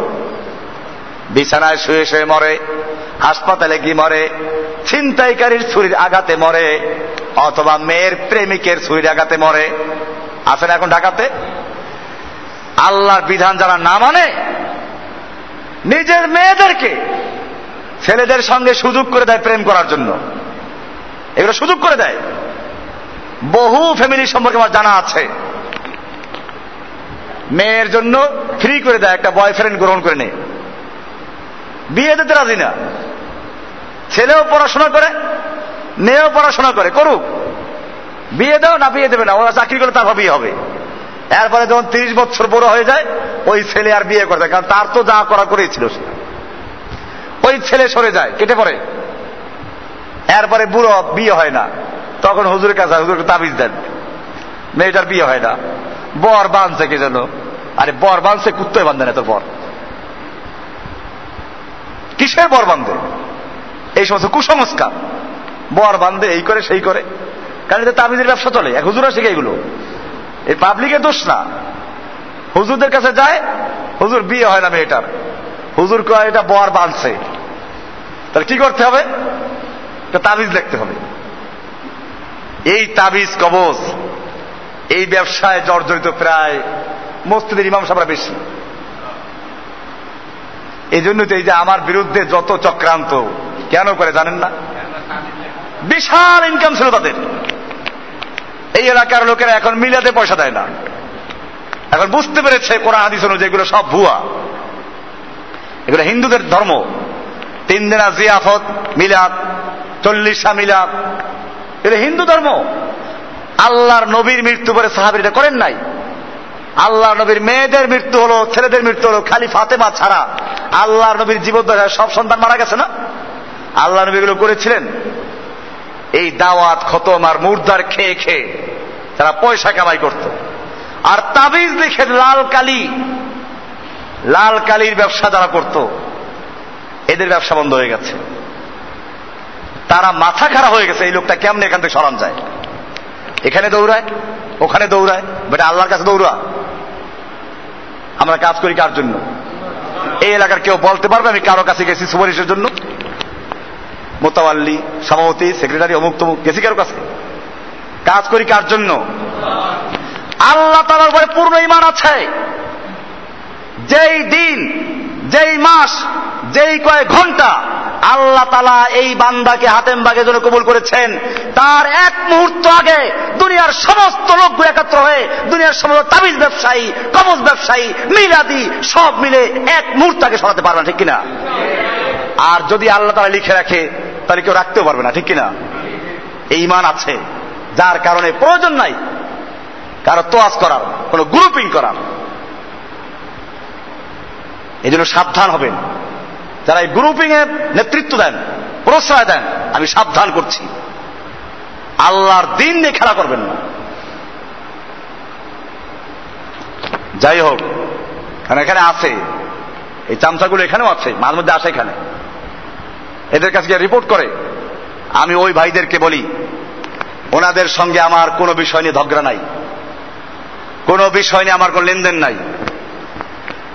বিছানায় শুয়ে শুয়ে মরে হাসপাতালে গিয়ে মরে, ছিনতাইকারীর ছুরির আঘাতে মরে, অথবা মেয়ের প্রেমিকের ছুরির আঘাতে মরে। আছেন এখন ঢাকাতে। আল্লাহর বিধান যারা না মানে নিজের মেয়েদেরকে ছেলেদের সঙ্গে সুযোগ করে দেয় প্রেম করার জন্য। এগুলো সুযোগ করে দেয়। বহু ফ্যামিলি সম্পর্কে আমার জানা আছে। মেয়ের জন্য ফ্রি করে দেয়, একটা বয়ফ্রেন্ড গ্রহণ করে নেয়। বিয়ে দিতে রাজি না। ছেলেও পড়াশোনা করে, মেয়েও পড়াশোনা করে, করুক। বিয়ে দাও না বিয়ে দেবে না, ওরা চাকরি করে তারপর বিয়ে হবে। এরপরে যখন তিরিশ বছর বড় হয়ে যায়, ওই ছেলে আর বিয়ে করে কারণ তার তো যা করা করেছিল সে। ওই ছেলে সরে যায়, কেটে পড়ে। এরপরে বুড়ো বিয়ে হয় না। তখন হুজুরের কাছে হুজুরকে তাবিজ দেন। মেয়েটার বিয়ে হয় না। বর বাঁধছে কে যেন। আরে বর বাঁধছে কুত্তয় বান্ধে না তোর বর। কিসের বর বান্ধে এই সমস্ত কুসংস্কার। বর বান্ধে এই করে, সেই করে। কারণ এটা তাবিজের ব্যবসা চলে। এক হুজুরা শিখে এগুলো। এই পাবলিকের দোষ না। হুজুরদের কাছে যায়, হুজুর বিয়ে হয় না মেয়েটার। হুজুর কয়, এটা বর বাঁধছে তাহলে কি করতে হবে? তাবিজ লিখতে হবে। এই তাবিজ কবজ, এই ব্যবসায় জর্জরিত প্রায় মসজিদের ইমাম সাহরা বেশি। এই জন্য তো এই যে আমার বিরুদ্ধে যত চক্রান্ত কেন করে জানেন না? বিশাল ইনকাম ছিল তাদের। এই এলাকার লোকেরা এখন মিলাতে পয়সা দেয় না। এখন বুঝতে পেরেছে কোরআন, হাদিস অনুযায়ী এগুলো সব ভুয়া। এগুলো হিন্দুদের ধর্ম। তিন দিনা জিয়াফত, মিলাদ, চল্লিশা মিলাদ। এটা হিন্দু ধর্ম। আল্লাহর নবীর মৃত্যু পরে সাহাবির করেন নাই। আল্লাহ নবীর মেয়েদের মৃত্যু হলো, ছেলেদের মৃত্যু হলো, খালি ফাতেমা ছাড়া আল্লাহর নবীর জীবদ্দশায় সব সন্তান মারা গেছে না? আল্লাহ নবী এগুলো করেছিলেন। এই দাওয়াত, খতম আর মুর্দার খেয়ে খেয়ে তারা পয়সা কামাই করত। আর তাবিজ দেখে লাল কালি, লাল কালির ব্যবসা যারা করত। এদের ব্যবসা বন্ধ হয়ে গেছে। তারা মাথা খারাপ হয়ে গেছে, এই লোকটা কেমনে এখান থেকে সরান যায়? এখানে দৌড়ায়, ওখানে দৌড়ায়, বেটা আল্লাহর কাছে দৌড়া। আমরা কাজ করি কার জন্য? এই এলাকার কেউ বলতে পারবে আমি কারও কাছে গেছি সুপারিশের জন্য? মোতাবাল্লি, সভাপতি, সেক্রেটারি, অমুক তমুক, গেছি কারও কাছে? কাজ করি কার জন্য? আল্লাহ তালার উপরে পূর্ণ ইমান আছে। যেই দিন, যেই মাস, যেই কয়েক ঘণ্টা, আল্লাহ তালা এই বান্দাকে হাতেম বাগে জন্য কবুল করেছেন। তার এক মুহূর্ত আগে দুনিয়ার সমস্ত লোকগুলো একত্র হয়ে দুনিয়ার সমস্ত তাবিজ ব্যবসায়ী, কবজ ব্যবসায়ী, মিলাদি, সব মিলে এক মুহূর্ত আগে সরাতে পারবে না, ঠিক কিনা? আর যদি আল্লাহ তালা লিখে রাখে তাহলে কেউ রাখতেও পারবে না, ঠিক কিনা? এই ইমান আছে, যার কারণে প্রয়োজন নাই কারও তোয়াজ করার, কোন গ্রুপিং করার। এই জন্য সাবধান হবেন। যারা এই গ্রুপিং এর নেতৃত্ব দেন, প্রশ্রয় দেন, আমি সাবধান করছি। আল্লাহর দিন নিয়ে খেলা করবেন না। যাই হোক কারণ এখানে আছে, এই চামচাগুলো এখানেও আছে, মাঝে মধ্যে আসে এখানে। এদের কাছে গিয়ে রিপোর্ট করে। আমি ওই ভাইদেরকে বলি, ওনাদের সঙ্গে আমার কোনো বিষয় নিয়ে ঝগড়া নাই। কোনো বিষয় নিয়ে আমার কোনো লেনদেন নাই।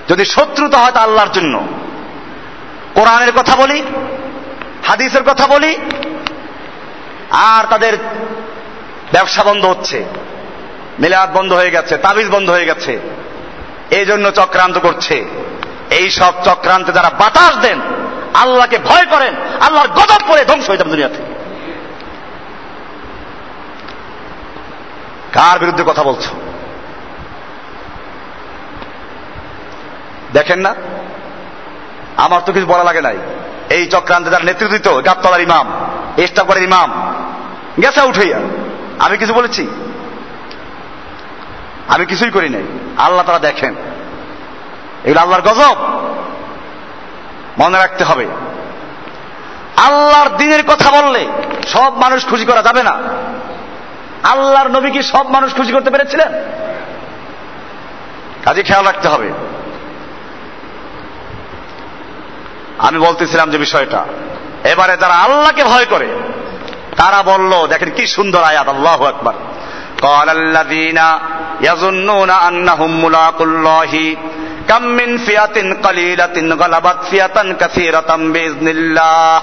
যদি শত্রুতা হয় তা আল্লাহর জন্য। কোরআনের কথা বলি, হাদিসের কথা বলি, আর তাদের ব্যবসা বন্ধ হচ্ছে। মিলাদ বন্ধ হয়ে গেছে, তাবিজ বন্ধ হয়ে গেছে। এই জন্য চক্রান্ত করছে। এই সব চক্রান্তে যারা বাতাস দেন আল্লাহকে ভয় করেন, আল্লাহর গজব করে ধ্বংস হয়ে যাবেন দুনিয়াতে কার বিরুদ্ধে কথা বলছো? দেখেন না? আমার তো কিছু বলা লাগে নাই। এই চক্রান্তে যার নেতৃত্ব দিত, গাবতলার ইমাম এস্টাফের ইমাম, গেছে উঠাইয়া, আমি কিছু বলেছি? আমি কিছুই করি নাই। আল্লাহ তারা দেখেন। এগুলো আল্লাহর গজব। মনে রাখতে হবে আল্লাহর দিনের কথা বললে সব মানুষ খুশি করা যাবে না আল্লাহর নবী কি সব মানুষ খুশি করতে পেরেছিলেন কাজে খেয়াল রাখতে হবে আমি বলতেছিলাম যে বিষয়টা এবারে যারা আল্লাহকে ভয় করে তারা বলল দেখেন কি সুন্দর আয়াত আল্লাহ একবার قال الذين يظنون أنهم ملاقو الله كم من فئة قليلة غلبت فئة كثيرة بإذن الله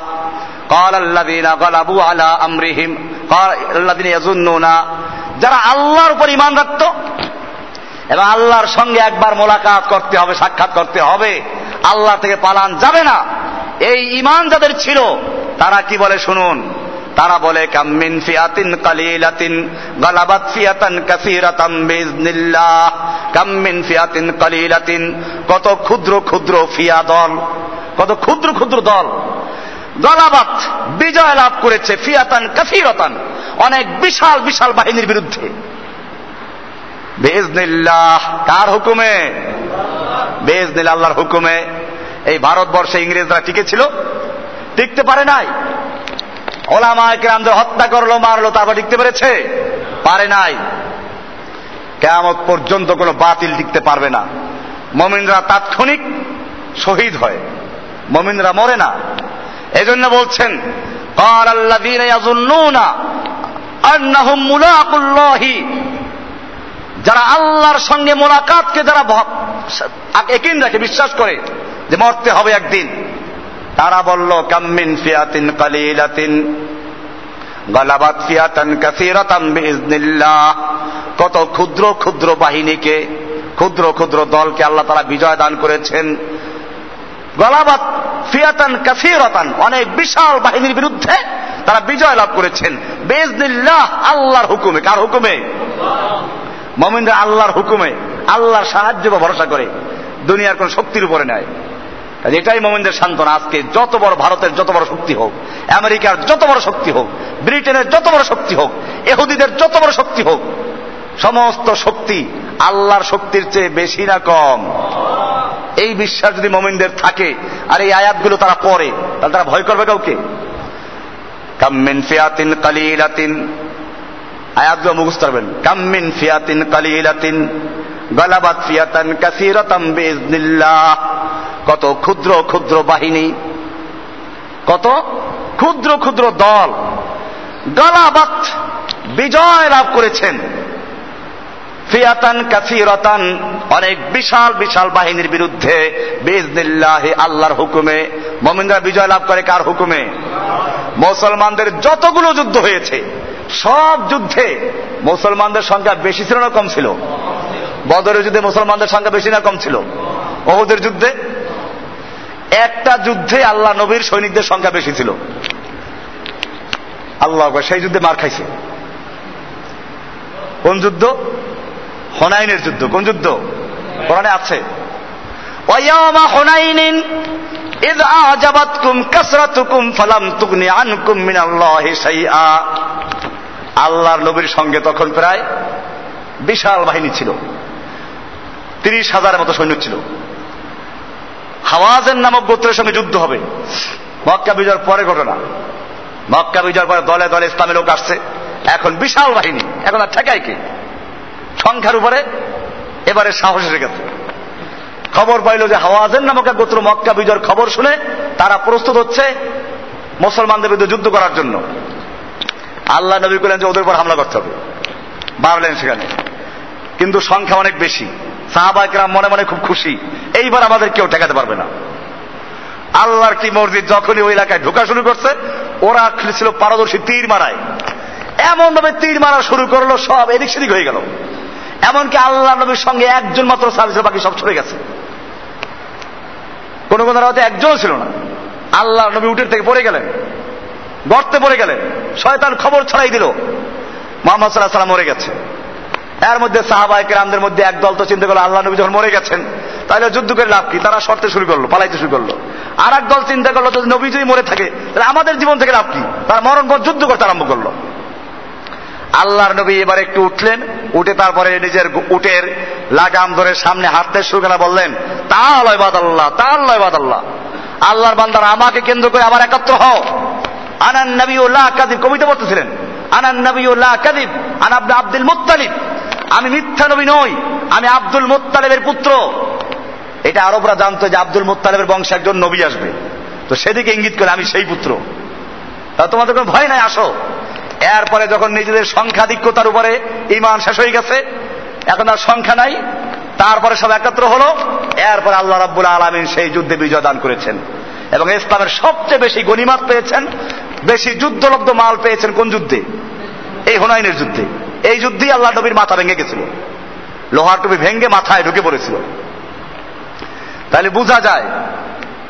قال الذين غلبوا على أمرهم قال الذين يظنون যারা আল্লাহর উপর ইমান রাখত এবং আল্লাহর সঙ্গে একবার মোলাকাত করতে হবে সাক্ষাৎ করতে হবে আল্লাহ থেকে পালান যাবে না এই ইমান যাদের ছিল তারা কি বলে শুনুন তারা বলে, কাম্মিন ফিয়াতিন কালিলাতিন, গালাবাত ফিয়াতান কাসীরাতাম বিইজনিল্লাহ কাম্মিন ফিয়াতিন কালিলাতিন, কত ক্ষুদ্র ক্ষুদ্র ফিয়া দল, কত ক্ষুদ্র ক্ষুদ্র দল। গলাবাত বিজয় লাভ করেছে ফিয়াতান কাসীরাতান, অনেক বিশাল বিশাল বাহিনীর বিরুদ্ধে। বেজনিল্লাহ কার হুকুমে? বেজনিল আল্লাহর হুকুমে। এই ভারতবর্ষে ইংরেজরা টিকে ছিল, টিকতে পারে নাই। ওলামায় কেরামদের হত্যা করলো মারলো তারপর টিকতে পেরেছে পারে নাই কেমত পর্যন্ত কোনো বাতিল টিকতে পারবে না মমিনরা তাৎক্ষণিক শহীদ হয় মমিনরা মরে না এজন্য বলছেন قال الذين يظنون أنهم ملاقو الله যারা আল্লাহর সঙ্গে মোলাকাতকে যারা একিন রাখে বিশ্বাস করে যে মরতে হবে একদিন তারা বলল কাম্মিন ফিয়াতিন কালিলাতিন, গালাবাত ফিয়াতান কাসীরাতাম বিইজনিল্লাহ কত ক্ষুদ্র ক্ষুদ্র বাহিনীকে, ক্ষুদ্র ক্ষুদ্র দলকে আল্লাহ তারা বিজয় দান করেছেন। গলাবাত ফিয়াতান কাসীরাতান, অনেক বিশাল বাহিনীর বিরুদ্ধে তারা বিজয় লাভ করেছেন। বিইজনিল্লাহ আল্লাহর হুকুমে। কার হুকুমে? মমিনরা আল্লাহর হুকুমে, আল্লাহর সাহায্য বা ভরসা করে। দুনিয়ার কোন শক্তির উপরে নেয় এটাই মোমিনদের সান্ত্বনা আজকে। যত বড় ভারতের যত বড় শক্তি হোক, আমেরিকার যত বড় শক্তি হোক, ব্রিটেনের যত বড় শক্তি হোক এহুদিদের যত বড় শক্তি হোক, সমস্ত শক্তি আল্লাহর শক্তির চেয়ে বেশি না কম। এই বিশ্বাস যদি মোমিনদের থাকে, আর এই আয়াতগুলো তারা পড়ে, তাহলে তারা ভয় করবে কাউকে? কাম্মিন ফিয়াতিন কালিলাতিন। আয়াতগুলো মুখস্থ করবেন। কাম্মিন ফিয়াতিন কালিলাতিন। গলাবাত ফিয়াতান কাসীরাতাম বিইজনিল্লাহ কত ক্ষুদ্র ক্ষুদ্র বাহিনী, কত ক্ষুদ্র ক্ষুদ্র দল গলাবাত বিজয় লাভ করেছেন। ফিয়াতান, কাসিরতান, অনেক বিশাল বিশাল বাহিনীর বিরুদ্ধে আল্লাহর হুকুমে, মমিনরা বিজয় লাভ করে কার হুকুমে? মুসলমানদের যতগুলো যুদ্ধ হয়েছে, সব যুদ্ধে মুসলমানদের সংখ্যা বেশি ছিল না কম ছিল? বদরের যুদ্ধে মুসলমানদের সংখ্যা বেশি না কম ছিল? ওহুদের যুদ্ধে একটা যুদ্ধে আল্লাহ নবীর সৈনিকদের সংখ্যা বেশি ছিল। আল্লাহ সেই যুদ্ধে মার খাইছে। কোন যুদ্ধ? হনাইনের যুদ্ধ। কোন যুদ্ধ? কোরআনে আছে। আল্লাহর নবীর সঙ্গে তখন প্রায় বিশাল বাহিনী ছিল। তিরিশ হাজারের মতো সৈন্য ছিল। হাওয়াজের নামক গোত্রের সঙ্গে যুদ্ধ হবে। মক্কা বিজয়ের পরে ঘটনা। মক্কা বিজয়ের পরে দলে দলে ইসলামের লোক আসছে। এখন বিশাল বাহিনী। এখন আর ঠেকায় কে? সংখ্যার উপরে এবারে সাহস এসে গেছে। খবর পাইল যে হাওয়াজের নামক এক গোত্র মক্কা বিজয়ের খবর শুনে তারা প্রস্তুত হচ্ছে মুসলমানদের বিরুদ্ধে যুদ্ধ করার জন্য। আল্লাহ নবী করলেন যে ওদের উপর হামলা করতে হবে। বাড়লেন সেখানে। কিন্তু সংখ্যা অনেক বেশি। সাহাবাইকরাম মনে মনে খুব খুশি। এইবার আমাদের কেউ ঠেকাতে পারবে না। আল্লাহর কি মসজিদ যখনই ওই এলাকায় ঢোকা শুরু করছে, ওরা ছিল পারদর্শী তীর মারায়। এমন ভাবে তীর মারা শুরু করল, সব এদিক সেদিক হয়ে গেল। এমনকি আল্লাহ নবীর সঙ্গে একজন মাত্র সার্ভিসের বাকি সব সরে গেছে। কোন কোন রাতে একজন ছিল না। আল্লাহ নবী উঠের থেকে পড়ে গেলেন, গর্তে পড়ে গেলেন, শয়তান খবর ছড়াই দিল। মোহাম্মদ সাল্লাহ সাল্লাম মরে গেছে। এর মধ্যে সাহাবাহিক রামদের মধ্যে এক দল তো চিন্তা করল, আল্লাহ নবী যখন মরে গেছেন, তাহলে যুদ্ধ করে লাভ কি? তারা শর্তে শুরু করল, পালাইতে শুরু করল। আর দল চিন্তা করল, যদি নবী যদি মরে থাকে, তাহলে আমাদের জীবন থেকে লাভ কি? তারা মরণ যুদ্ধ করতে আরম্ভ করল। আল্লাহর নবী এবার একটু উঠলেন, উঠে তারপরে নিজের উটের লাগাম ধরে সামনে হাঁটতে শুরু করে বললেন তা আল্লাহ তা লয়বাদ আল্লাহ। আল্লাহর বান্দার, আমাকে কেন্দ্র করে আবার একাত্র হও। আনান নবী কাদিব কবিতা বলতেছিলেন আনান নবী কাদিব আনাবনা আব্দুল মুত্তালিব। আমি মিথ্যা নবী নই, আমি আব্দুল মোত্তালেবের পুত্র। এটা আরবরা জানতো যে আব্দুল মোত্তালেবের বংশে একজন নবী আসবে। তো সেদিকে ইঙ্গিত করে আমি সেই পুত্র। তা তোমাদের কোনো ভয় নাই, আসো। এরপরে যখন নিজেদের সংখ্যাধিক্যতার উপরে ইমান শেষ হয়ে গেছে, এখন আর সংখ্যা নাই, তারপরে সব একত্র হলো, এরপরে আল্লাহ রাব্বুল আলমিন সেই যুদ্ধে বিজয় দান করেছেন। এবং ইসলামের সবচেয়ে বেশি গণিমাত পেয়েছেন, বেশি যুদ্ধলব্ধ মাল পেয়েছেন কোন যুদ্ধে? এই হুনাইনের যুদ্ধে। এই যুদ্ধেই আল্লাহ নবীর মাথা ভেঙে গেছিল। লোহার টুপি ভেঙে মাথায় ঢুকে পড়েছিল। তাহলে বোঝা যায়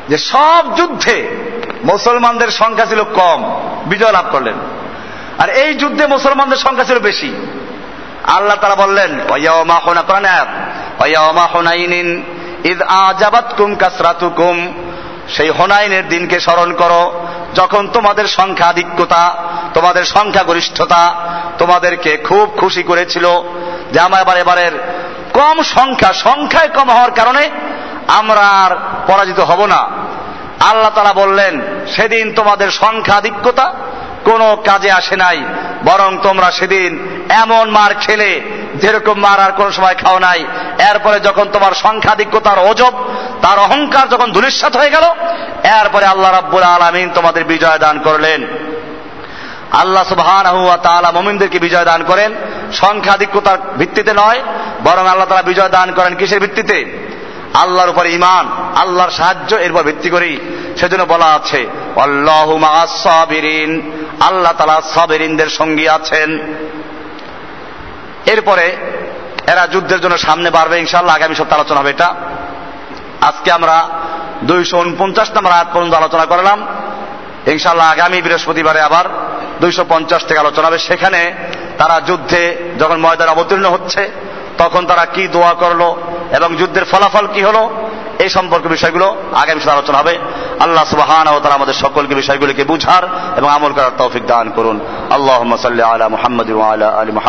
যে সব যুদ্ধে মুসলমানদের সংখ্যা ছিল কম। বিজয় লাভ করলেন। আর এই যুদ্ধে মুসলমানদের সংখ্যা ছিল বেশি। আল্লাহ তারা বললেন কাসরাতুকুম সেই হোনাইনের দিনকে স্মরণ করো যখন তোমাদের সংখ্যাধিক্যতা তোমাদের সংখ্যাগরিষ্ঠতা তোমাদেরকে খুব খুশি করেছিল যে আমার এবার এবারের কম সংখ্যা, সংখ্যায় কম হওয়ার কারণে আমরা আর পরাজিত হব না। আল্লাহ তারা বললেন, সেদিন তোমাদের সংখ্যাধিক্যতা কোনো কাজে আসে নাই, বরং তোমরা সেদিন এমন মার খেলে যেরকম মার আর কোনো সময় খাও নাই। এরপরে যখন তোমার সংখ্যাধিক্যতার অজব তার অহংকার যখন ধুলিস্বাত হয়ে গেল, এরপরে আল্লাহ রাব্বুল আলমিন তোমাদের বিজয় দান করলেন। আল্লাহ সুবহান মুমিনদেরকে বিজয় দান করেন। সংখ্যাধিক্যতার ভিত্তিতে নয়, বরং আল্লাহ তারা বিজয় দান করেন কিসের ভিত্তিতে? আল্লাহর উপর ইমান আল্লাহর সাহায্য এরপর ভিত্তি করেই। সেজন্য বলা আছে, আল্লাহু আল্লাহ তালা সাবেরিনদের সঙ্গী আছেন। এরপরে এরা যুদ্ধের জন্য সামনে বাড়বে ইনশাল্লাহ আগামী সপ্তাহ আলোচনা হবে এটা। আজকে আমরা দুইশো উনপঞ্চাশ নম্বর আয়াত পর্যন্ত আলোচনা করলাম। ইনশাল্লাহ আগামী বৃহস্পতিবারে আবার দুইশো পঞ্চাশ থেকে আলোচনা হবে। সেখানে তারা যুদ্ধে যখন ময়দান অবতীর্ণ হচ্ছে, তখন তারা কি দোয়া করল এবং যুদ্ধের ফলাফল কি হলো এই সম্পর্কে বিষয়গুলো আগামী সাথে আলোচনা হবে। আল্লাহ সুবাহান ও তারা আমাদের সকলকে বিষয়গুলিকে বুঝার এবং আমল করার তৌফিক দান করুন। আল্লাহ আলা আলী মুহাম্মদ।